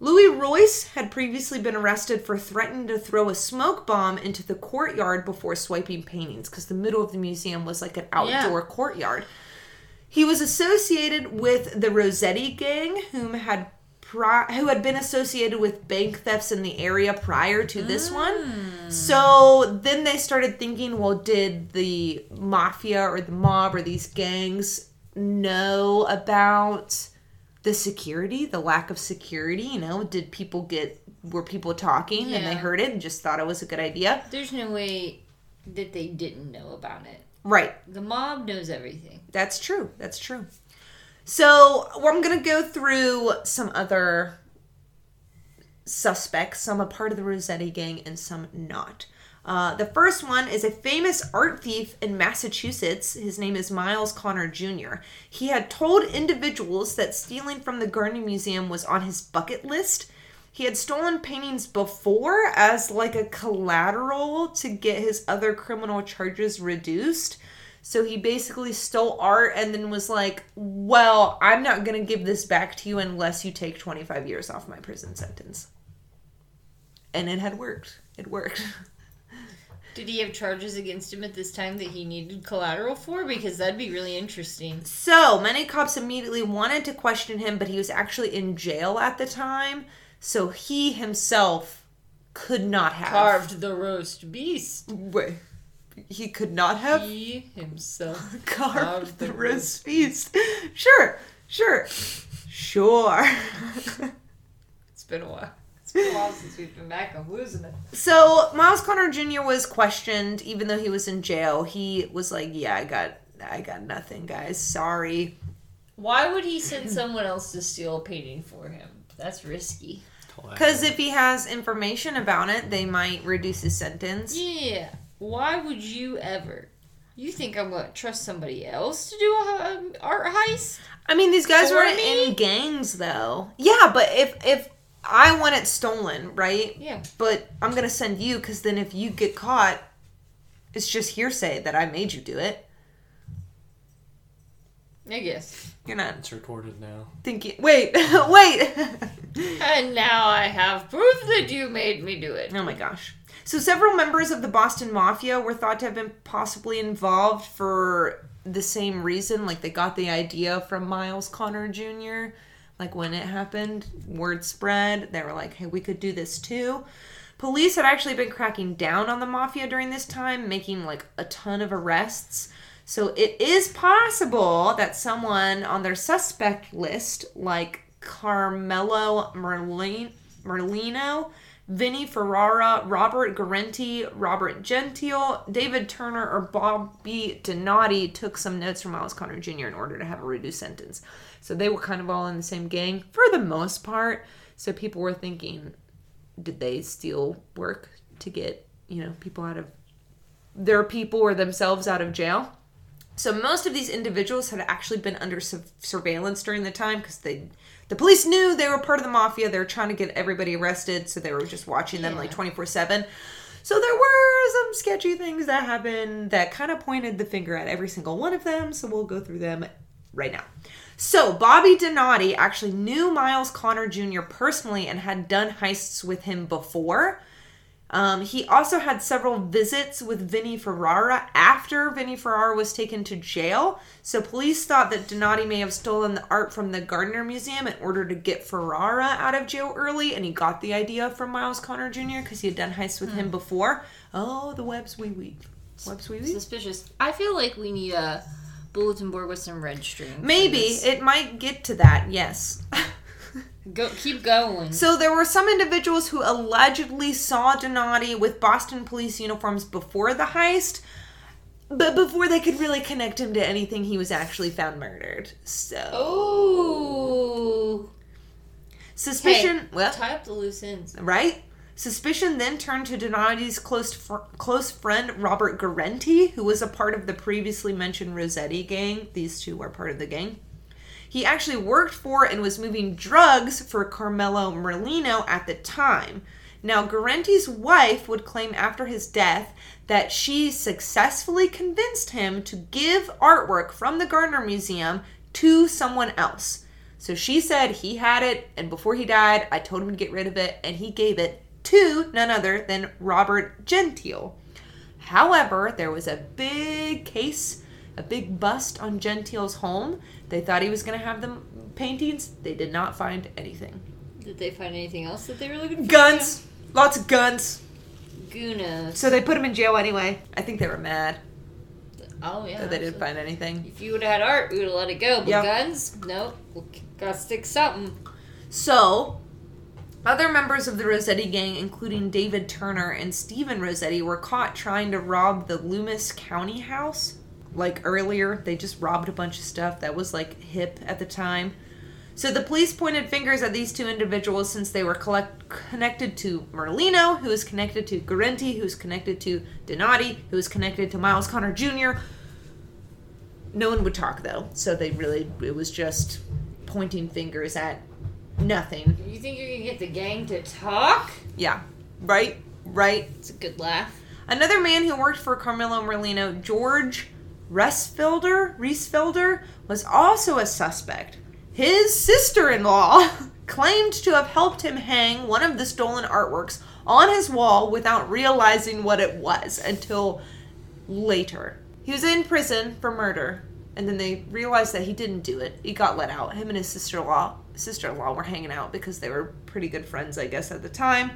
Louis Royce had previously been arrested for threatening to throw a smoke bomb into the courtyard before swiping paintings because the middle of the museum was like an outdoor courtyard. He was associated with the Rossetti gang, whom had pri- who had been associated with bank thefts in the area prior to this one. Hmm. So then they started thinking, well, did the mafia or the mob or these gangs know about the security, the lack of security? You know, did people get were people talking and they heard it and just thought it was a good idea? There's no way that they didn't know about it. Right. The mob knows everything. That's true. That's true. So I'm gonna go through some other suspects. Some a part of the Rossetti gang and some not. Uh, the first one is a famous art thief in Massachusetts. His name is Myles Connor Jr. He had told individuals that stealing from the Gardner Museum was on his bucket list. He had stolen paintings before as like a collateral to get his other criminal charges reduced. So he basically stole art and then was like, Well, I'm not going to give this back to you unless you take 25 years off my prison sentence. And it had worked. It worked. Did he have charges against him at this time that he needed collateral for? Because that'd be really interesting. So many cops immediately wanted to question him, but he was actually in jail at the time. So he himself could not have. Carved the roast beast. Wait. He could not have He himself. carved Carved the the roast beast. Sure, sure, sure. It's been a while. It's been a while since we've been back. I'm losing it. So Myles Connor Jr. was questioned, even though he was in jail. He was like, "Yeah, I got, I got nothing, guys. Sorry." Why would he send someone else to steal a painting for him? That's risky. Because if he has information about it, they might reduce his sentence. Yeah. Why would you ever? You think I'm gonna trust somebody else to do a um, art heist? I mean, these guys For weren't in gangs, though. Yeah, but if if I want it stolen, right? Yeah. But I'm gonna send you because then if you get caught, it's just hearsay that I made you do it. I guess. You're not It's recorded now. thinking. Wait, wait. And now I have proof that you made me do it. Oh my gosh. So several members of the Boston Mafia were thought to have been possibly involved for the same reason. Like they got the idea from Myles Connor Jr. Like when it happened, word spread. They were like, hey, we could do this too. Police had actually been cracking down on the mafia during this time, making like a ton of arrests. So it is possible that someone on their suspect list, like Carmelo Merlin, Merlino, Vinny Ferrara, Robert Guarente, Robert Gentile, David Turner, or Bobby Donati took some notes from Myles Connor Jr. in order to have a reduced sentence. So they were kind of all in the same gang for the most part. So people were thinking, did they steal work to get, you know, people out of their people or themselves out of jail? So most of these individuals had actually been under su- surveillance during the time because they, the police knew they were part of the mafia. They were trying to get everybody arrested, so they were just watching them like twenty four seven. So there were some sketchy things that happened that kind of pointed the finger at every single one of them. So we'll go through them right now. So Bobby Donati actually knew Myles Connor Jr. personally and had done heists with him before. Um, he also had several visits with Vinnie Ferrara after Vinnie Ferrara was taken to jail. So police thought that Donati may have stolen the art from the Gardner Museum in order to get Ferrara out of jail early, and he got the idea from Myles Connor Jr. because he had done heists with him before. Oh, the webs we weave. Webs we weave. Suspicious. I feel like we need a bulletin board with some red string. Maybe it might get to that. Yes. Go, keep going. So there were some individuals who allegedly saw Donati with Boston police uniforms before the heist, but before they could really connect him to anything, he was actually found murdered. So oh. suspicion, Hey, well, tie up the loose ends. right? Suspicion then turned to Donati's close fr- close friend Robert Guarente, who was a part of the previously mentioned Rossetti gang. These two were part of the gang. He actually worked for and was moving drugs for Carmelo Merlino at the time. Now, Guarente's wife would claim after his death that she successfully convinced him to give artwork from the Gardner Museum to someone else. So she said he had it, and before he died, I told him to get rid of it, and he gave it to none other than Robert Gentile. However, there was a big case, a big bust on Gentile's home. They thought he was going to have the paintings. They did not find anything. Did they find anything else that they were looking for? Guns, lots of guns. Guna. So they put him in jail anyway. I think they were mad Oh yeah. that they didn't find anything. If you would have had art, we would have let it go. But Yeah. guns, nope. We gotta stick something. So, other members of the Rossetti gang, including David Turner and Stephen Rossetti, were caught trying to rob the Loomis County house. Like earlier, they just robbed a bunch of stuff that was like hip at the time. So the police pointed fingers at these two individuals since they were collect- connected to Merlino, who was connected to Guarente, who was connected to Donati, who was connected to Myles Connor Jr. No one would talk though, so they really it was just pointing fingers at nothing. You think you can get the gang to talk? Yeah, right, right. It's a good laugh. Another man who worked for Carmelo Merlino, George Resfelder, Riesfelder, was also a suspect. His sister-in-law claimed to have helped him hang one of the stolen artworks on his wall without realizing what it was until later. He was in prison for murder, and then they realized that he didn't do it. He got let out. Him and his sister-in-law sister-in-law were hanging out because they were pretty good friends, I guess, at the time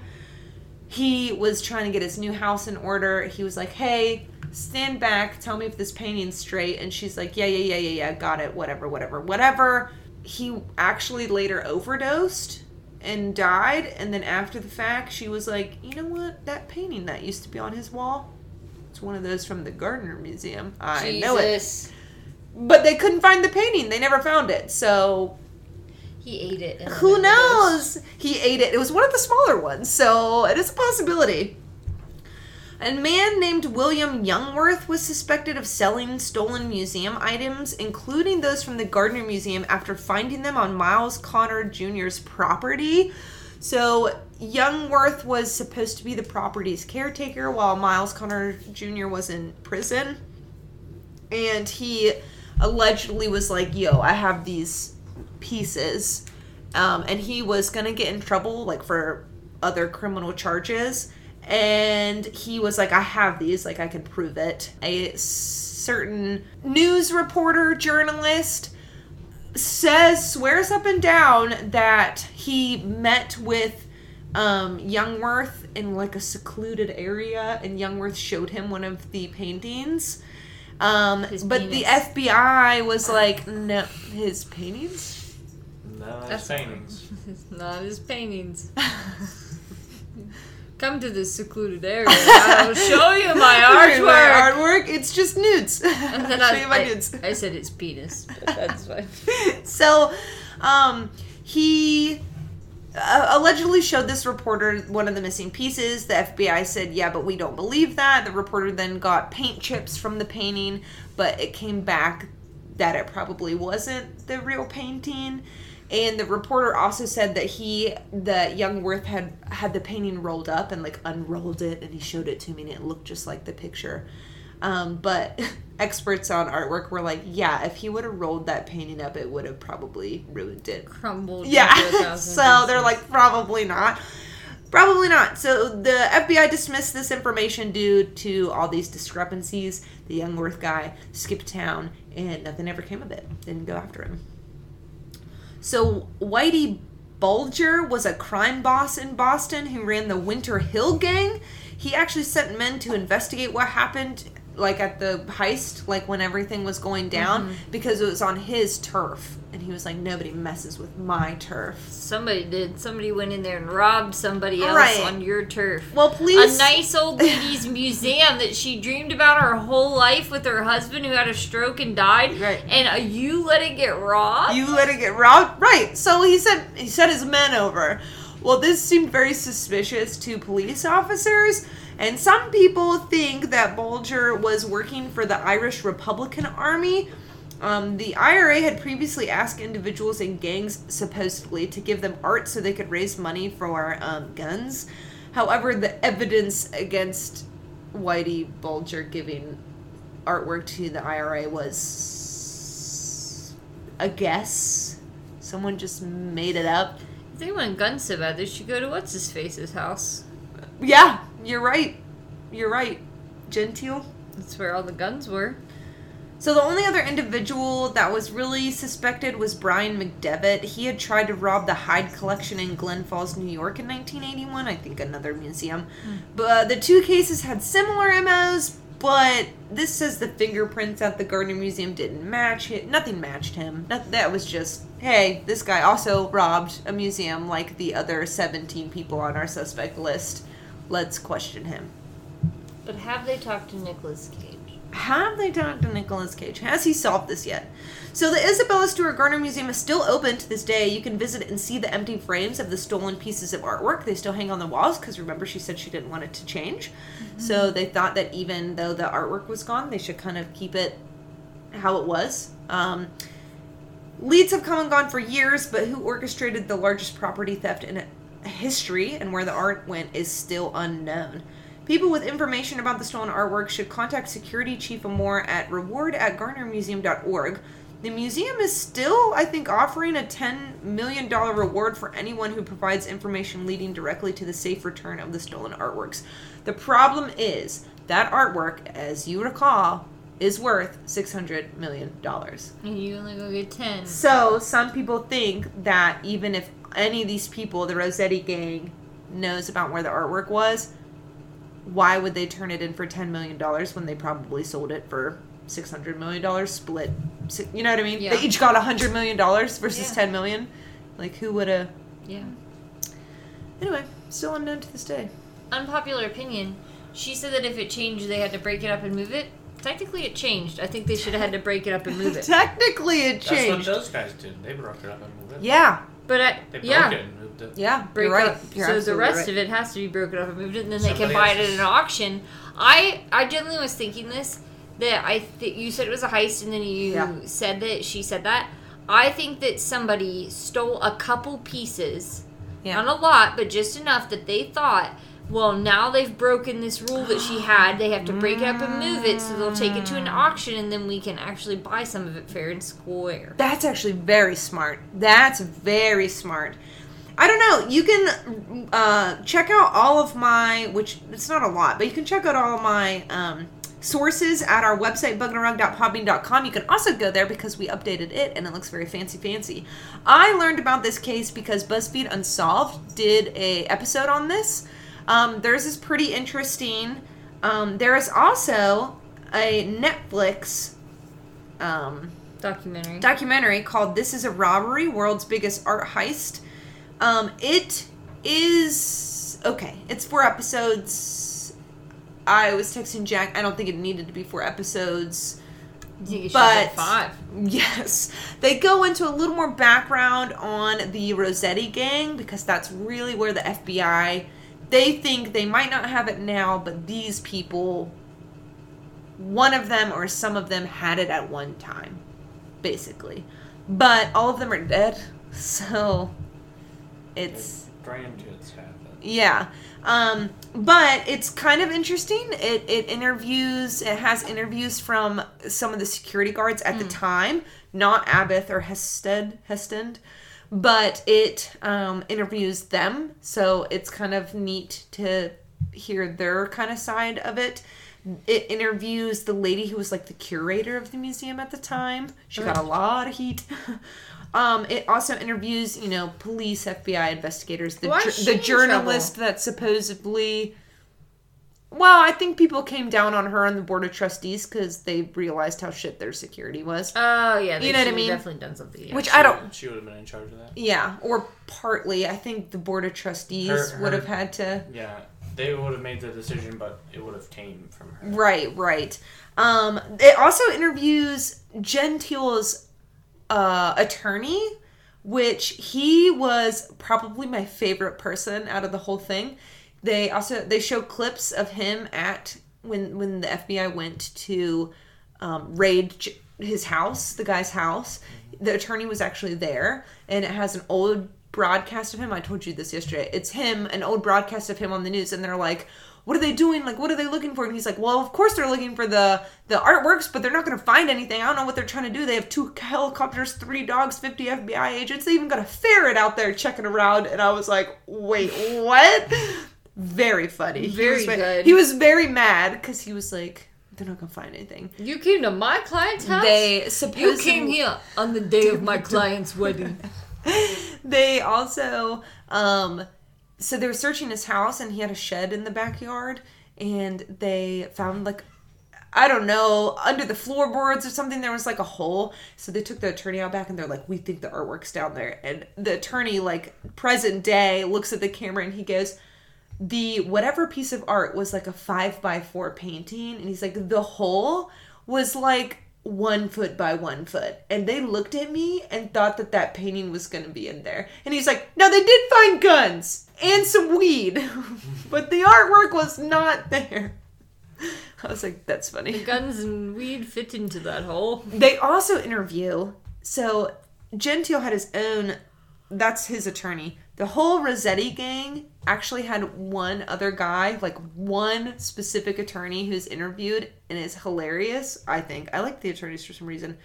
he was trying to get his new house in order. He was like, "Hey, stand back. Tell me if this painting's straight." And she's like, "Yeah, yeah, yeah, yeah, yeah. Got it. Whatever, whatever, whatever." He actually later overdosed and died. And then after the fact, she was like, "You know what? That painting that used to be on his wall, it's one of those from the Gardner Museum. I know it." But they couldn't find the painting. They never found it. So He ate it. who knows? He ate it. It was one of the smaller ones, so it is a possibility. A man named William Youngworth was suspected of selling stolen museum items, including those from the Gardner Museum, after finding them on Myles Connor Jr.'s property. So, Youngworth was supposed to be the property's caretaker while Myles Connor Jr. was in prison. And he allegedly was like, Yo, I have these pieces. Um, and he was gonna get in trouble like for other criminal charges and he was like i have these like i can prove it a certain news reporter journalist says swears up and down that he met with um, youngworth in like a secluded area and youngworth showed him one of the paintings um, His but the fbi was like no his paintings No, That's- paintings. It's not his paintings. Come to this secluded area. I'll show you my artwork. My artwork. It's just nudes. and then I, show you my I, nudes. I said it's penis, but that's fine. so, um, he uh, allegedly showed this reporter one of the missing pieces. The FBI said, "Yeah, but we don't believe that." The reporter then got paint chips from the painting, but it came back that it probably wasn't the real painting. And the reporter also said that he, the Youngworth, had had the painting rolled up and like unrolled it, and he showed it to me, and it looked just like the picture. Um, but experts on artwork were like, "Yeah, if he would have rolled that painting up, it would have probably ruined it." Crumbled. Yeah. so they're like, probably not. Probably not. So the FBI dismissed this information due to all these discrepancies. The Youngworth guy skipped town, and nothing ever came of it. Didn't go after him. So Whitey Bulger was a crime boss in Boston who ran the Winter Hill Gang. He actually sent men to investigate what happened, like at the heist, like when everything was going down, because it was on his turf. And he was like, nobody messes with my turf. Somebody did. Somebody went in there and robbed somebody else Right. on your turf. Well, please. A nice old lady's museum that she dreamed about her whole life with her husband who had a stroke and died. Right. And uh, you let it get robbed? You let it get robbed, right? So he said he sent his men over. Well, this seemed very suspicious to police officers, and some people think that Bulger was working for the Irish Republican Army. Um, the IRA had previously asked individuals in gangs, supposedly, to give them art so they could raise money for um, guns. However, the evidence against Whitey Bulger giving artwork to the IRA was a guess. Someone just made it up. If they want guns so bad, they should go to what's his face's house. Yeah, you're right. You're right. Gentile. That's where all the guns were. So the only other individual that was really suspected was Brian McDevitt. He had tried to rob the Hyde collection in Glens Falls, New York in 1981, I think another museum. But uh, the two cases had similar MOs, but this says the fingerprints at the Gardner Museum didn't match it. Nothing matched him. That was just, hey, this guy also robbed a museum like the other 17 people on our suspect list. Let's question him. But have they talked to Nicolas Cage? Have they talked to Nicolas Cage? Has he solved this yet? So the Isabella Stewart Gardner Museum is still open to this day. You can visit and see the empty frames of the stolen pieces of artwork. They still hang on the walls because remember she said she didn't want it to change. So they thought that even though the artwork was gone, they should kind of keep it how it was. Um, leads have come and gone for years, but who orchestrated the largest property theft in history and where the art went is still unknown. People with information about the stolen artwork should contact Security Chief Amore at reward at gardnermuseum.org. The museum is still, I think, offering a $10 million reward for anyone who provides information leading directly to the safe return of the stolen artworks. The problem is that artwork, as you recall, is worth $600 million. And you only go get 10. So some people think that even if any of these people, the Rossetti gang, knows about where the artwork was, why would they turn it in for ten million dollars when they probably sold it for six hundred million dollars split? You know what I mean? Yeah. They each got a hundred million dollars versus Yeah. ten million. Like who would have? Yeah. Anyway, still unknown to this day. Unpopular opinion. She said that if it changed, they had to break it up and move it. Technically, it changed. I think they should have had to break it up and move it. Technically, it changed. That's what those guys did. They broke it up and moved it. Yeah, But I, They broke yeah, it and moved it. yeah. break you're right. up. You're so the rest right. of it has to be broken up and moved, and then they can buy it at an auction. I I genuinely was thinking this that I think you said it was a heist, and then you Yeah. said that she said that. I think that somebody stole a couple pieces, Yeah. not a lot, but just enough that they thought. Well, now they've broken this rule that she had. They have to break it up and move it, so they'll take it to an auction, and then we can actually buy some of it fair and square. That's actually very smart. That's very smart. I don't know. You can uh, check out all of my, which it's not a lot, but you can check out all of my um, sources at our website, bugandarug.podbean.com. You can also go there because we updated it and it looks very fancy fancy. I learned about this case because BuzzFeed Unsolved did a episode on this. Um, theirs is pretty interesting. Um, there is also a Netflix um, Documentary. documentary called "This Is a Robbery: World's Biggest Art Heist." Um, it is okay. It's four episodes. I was texting Jack. I don't think it needed to be four episodes. You But- five. Yes. They go into a little more background on the Rossetti gang because that's really where the FBI they think they might not have it now, but these people one of them or some of them had it at one time, basically. But all of them are dead, so it's Grandkids have it. yeah. Um, but it's kind of interesting. It, it interviews, it has interviews from some of the security guards at the time, not Abbott or Hested, Hestand, but it um, interviews them. So it's kind of neat to hear their kind of side of it. It interviews the lady who was like the curator of the museum at the time. She got a lot of heat. Um, it also interviews, you know, police, FBI investigators, the, Why is jour- she the journalist that supposedly. Well, I think people came down on her on the board of trustees because they realized how shit their security was. Oh yeah, You know what I mean? Definitely done something. Yeah. Which I don't. She would have been in charge of that. Yeah, or partly. I think the board of trustees Her- her- would have had to. Yeah, they would have made the decision, but it would have came from her. Right, right. Um, it also interviews Gentile's uh, attorney, which he was probably my favorite person out of the whole thing. They also they show clips of him at when when the FBI went to um, raid his house, the guy's house. The attorney was actually there, and it has an old broadcast of him. I told you this yesterday. It's him, an old broadcast of him on the news, and they're like, "What are they doing? Like, what are they looking for?" And he's like, "Well, of course they're looking for the the artworks, but they're not going to find anything. I don't know what they're trying to do. They have two helicopters, three dogs, fifty FBI agents. They even got a ferret out there checking around." And I was like, "Wait, what?" Very funny. He Very was ve- good. He was very mad because he was like, "They're not gonna find anything." you came to my client's house. They you came here on the day of my client's wedding. they also um so they were searching his house and he had a shed in the backyard and they found like I don't know, under the floorboards or something, there was like a hole. So they took the attorney out back and they're like, We think the artwork's down there. And the attorney, like present day, looks at the camera and he goes, The whatever piece of art was like a five by four painting. And he's like, The hole was like one foot by one foot. And they looked at me and thought that that painting was going to be in there. And he's like, No, they did find guns and some weed, but the artwork was not there. I was like, That's funny. Guns and weed fit into that hole. They also interview. So Gentile had his own. That's his attorney. The whole Rossetti gang actually had one other guy, like one specific attorney who's interviewed and is hilarious. I think I like the attorneys for some reason.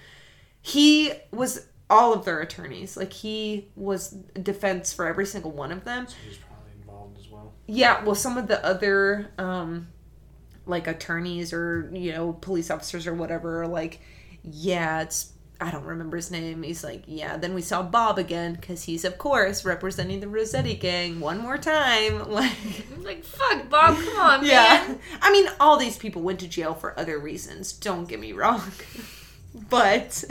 He was all of their attorneys. Like he was defense for every single one of them. So he's probably involved as well. Yeah, well, some of the other, um, like attorneys or you know police officers or whatever, are like, yeah, it's I don't remember his name. He's like, yeah. Then we saw Bob again because he's of course representing the Rossetti gang one more time. Like, like, fuck, Bob, come on, yeah. man. I mean, all these people went to jail for other reasons. Don't get me wrong, but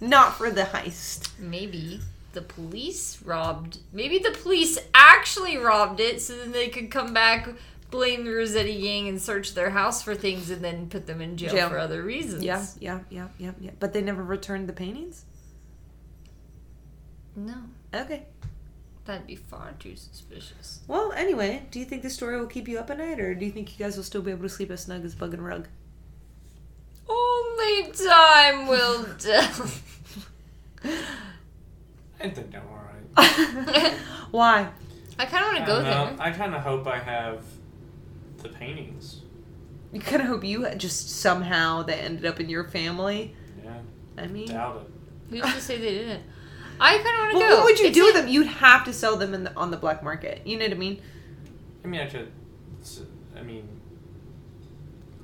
not for the heist. Maybe the police robbed. Maybe the police actually robbed it so then they could come back, blame the Rossetti gang, and search their house for things and then put them in jail, Jail. for other reasons. Yeah, yeah, yeah, yeah, yeah. But they never returned the paintings. No, Okay. that'd be far too suspicious. Well, anyway, do you think the story will keep you up at night, or do you think you guys will still be able to sleep as snug as bug and rug? Only time will tell. I think I'm alright. Why? I kind of want to go don't know. there. I kind of hope I have the paintings. You kind of hope you just somehow they ended up in your family. Yeah, I mean, doubt it. Who's to say they didn't? I kind of want to well, go. what would you It's do with them? You'd have to sell them in the, on the black market. You know what I mean? I mean, I could. s- I mean,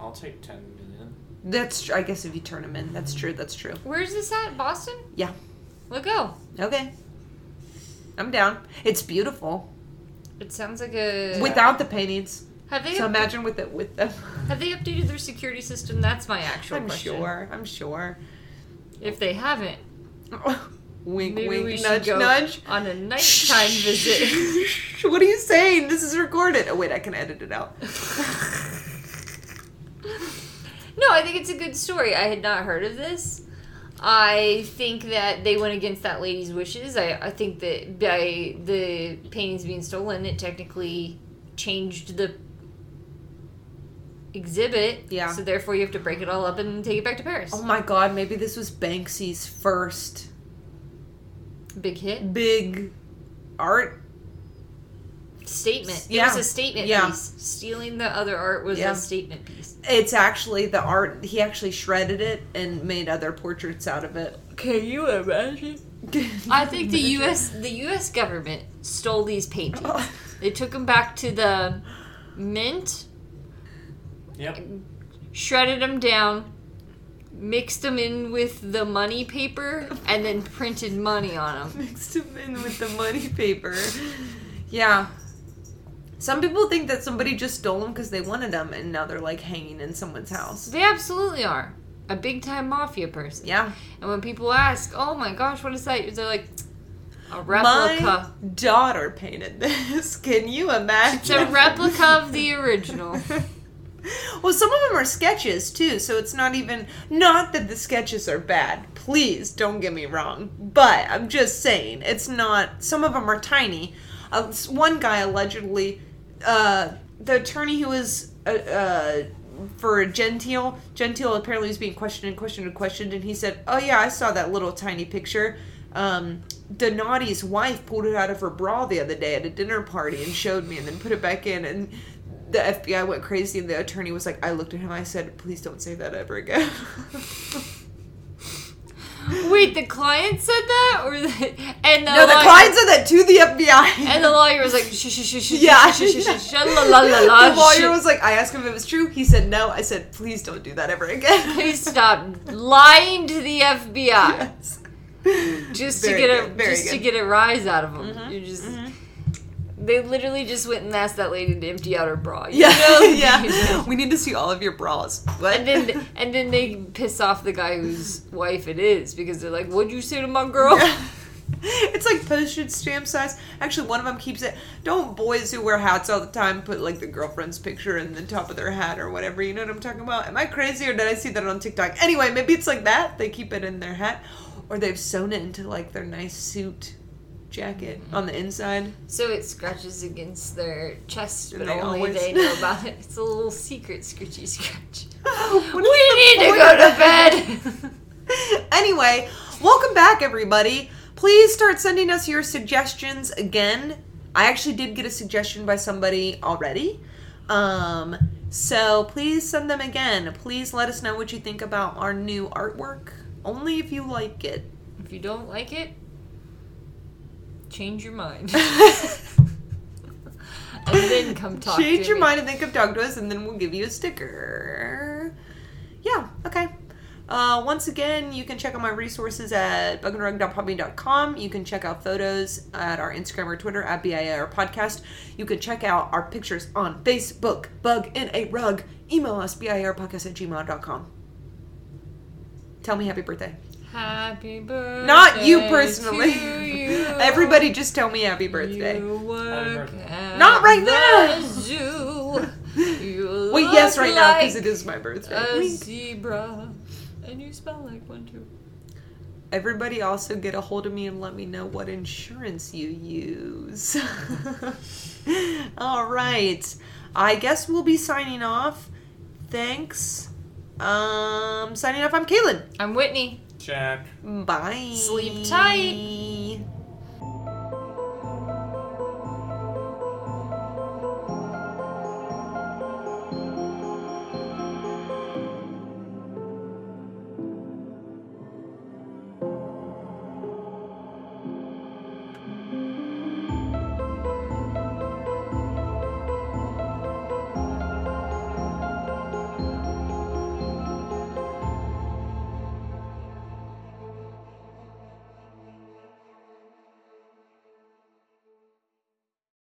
I'll take ten million. That's tr- I guess if you turn them in, that's true. That's true. Where's this at? Boston? Yeah. Let's go. Okay. I'm down. It's beautiful It sounds like a. without the paintings. Have they So imagine with it with them. have they updated their security system? That's my actual question. I'm question. sure. I'm sure. If they haven't, wink, maybe wink, we should nudge, go nudge. on a nighttime visit. what are you saying? This is recorded. Oh wait, I can edit it out. No, I think it's a good story. I had not heard of this. I think that they went against that lady's wishes. I, I think that by the paintings being stolen, it technically changed the exhibit. Yeah. So therefore, you have to break it all up and take it back to Paris. Oh my god, maybe this was Banksy's first Big hit big art. statement. Yeah. It was a statement Yeah. piece. Stealing the other art was Yeah. a statement piece. It's actually the art. He actually shredded it and made other portraits out of it. Can you imagine? I think the U.S. the U.S. government stole these paintings. They took them back to the mint, Yep. shredded them down, mixed them in with the money paper, and then printed money on them. mixed them in with the money paper. Yeah. Some people think that somebody just stole them because they wanted them, and now they're like hanging in someone's house. They absolutely are a big time mafia person. Yeah. And when people ask, "Oh my gosh, what is that?" They're like, "A replica." My daughter painted this. Can you imagine? It's a replica of the original. Well, some of them are sketches too, so it's not even not that the sketches are bad. Please don't get me wrong, but I'm just saying it's not. Some of them are tiny. Uh, one guy allegedly, uh, the attorney who was uh, uh, for Gentile, Gentile apparently was being questioned and questioned and questioned, and he said, "Oh yeah, I saw that little tiny picture." Um, Donati's wife pulled it out of her bra the other day at a dinner party and showed me, and then put it back in, and the FBI went crazy, and the attorney was like, I looked at him, I said, please don't say that ever again. Wait, the client said that, or the and the no, the lawyer- client said that to the FBI. and the lawyer was like, shh, shh, shh, shh, Yeah. shh, shh, shh, shh, la, la, la, la, the lawyer was like, I asked him if it was true. He said no. I said, please don't do that ever again. Please stop lying to the FBI Yes. just Very to get a good, very just to get a rise out of them. Mhm, You're just mhm. They literally just went and asked that lady to empty out her bra. You Yeah, know yeah. We need to see all of your bras. What? And then and then they piss off the guy whose wife it is because they're like, "What'd you say to my girl?" It's like postage stamp size. Actually, one of them keeps it. Don't boys who wear hats all the time put like the girlfriend's picture in the top of their hat or whatever? You know what I'm talking about? Am I crazy or did I see that on TikTok? Anyway, maybe it's like that. They keep it in their hat, or they've sewn it into like their nice suit jacket on the inside. So it scratches against their chest, And but they only always- they know about it. It's a little secret scritchy scratch. We is the need to go to bed. anyway, welcome back, everybody. Please start sending us your suggestions again. I actually did get a suggestion by somebody already. Um, so please send them again. Please let us know what you think about our new artwork. Only if you like it. if you don't like it, change your mind. and then come talk Change your me. mind and then come talk to us, and then we'll give you a sticker. Yeah, okay. Uh, once again, you can check out my resources at bugandrug.podbean.com. You can check out photos at our Instagram or Twitter at BIR Podcast. You can check out our pictures on Facebook, Bug in a Rug. Email us, BIRpodcast at gmail.com. Tell me happy birthday. Happy birthday. Not you personally. to you. Everybody just tell me happy birthday. You work Not right now. zoo. You Wait, yes, look right now because it is my birthday. a Wink. zebra, and you smell like one too. Everybody also get a hold of me and let me know what insurance you use. All right. I guess we'll be signing off. Thanks. Um signing off I'm Kaylin. I'm Whitney. Jack. Bye. Sleep tight.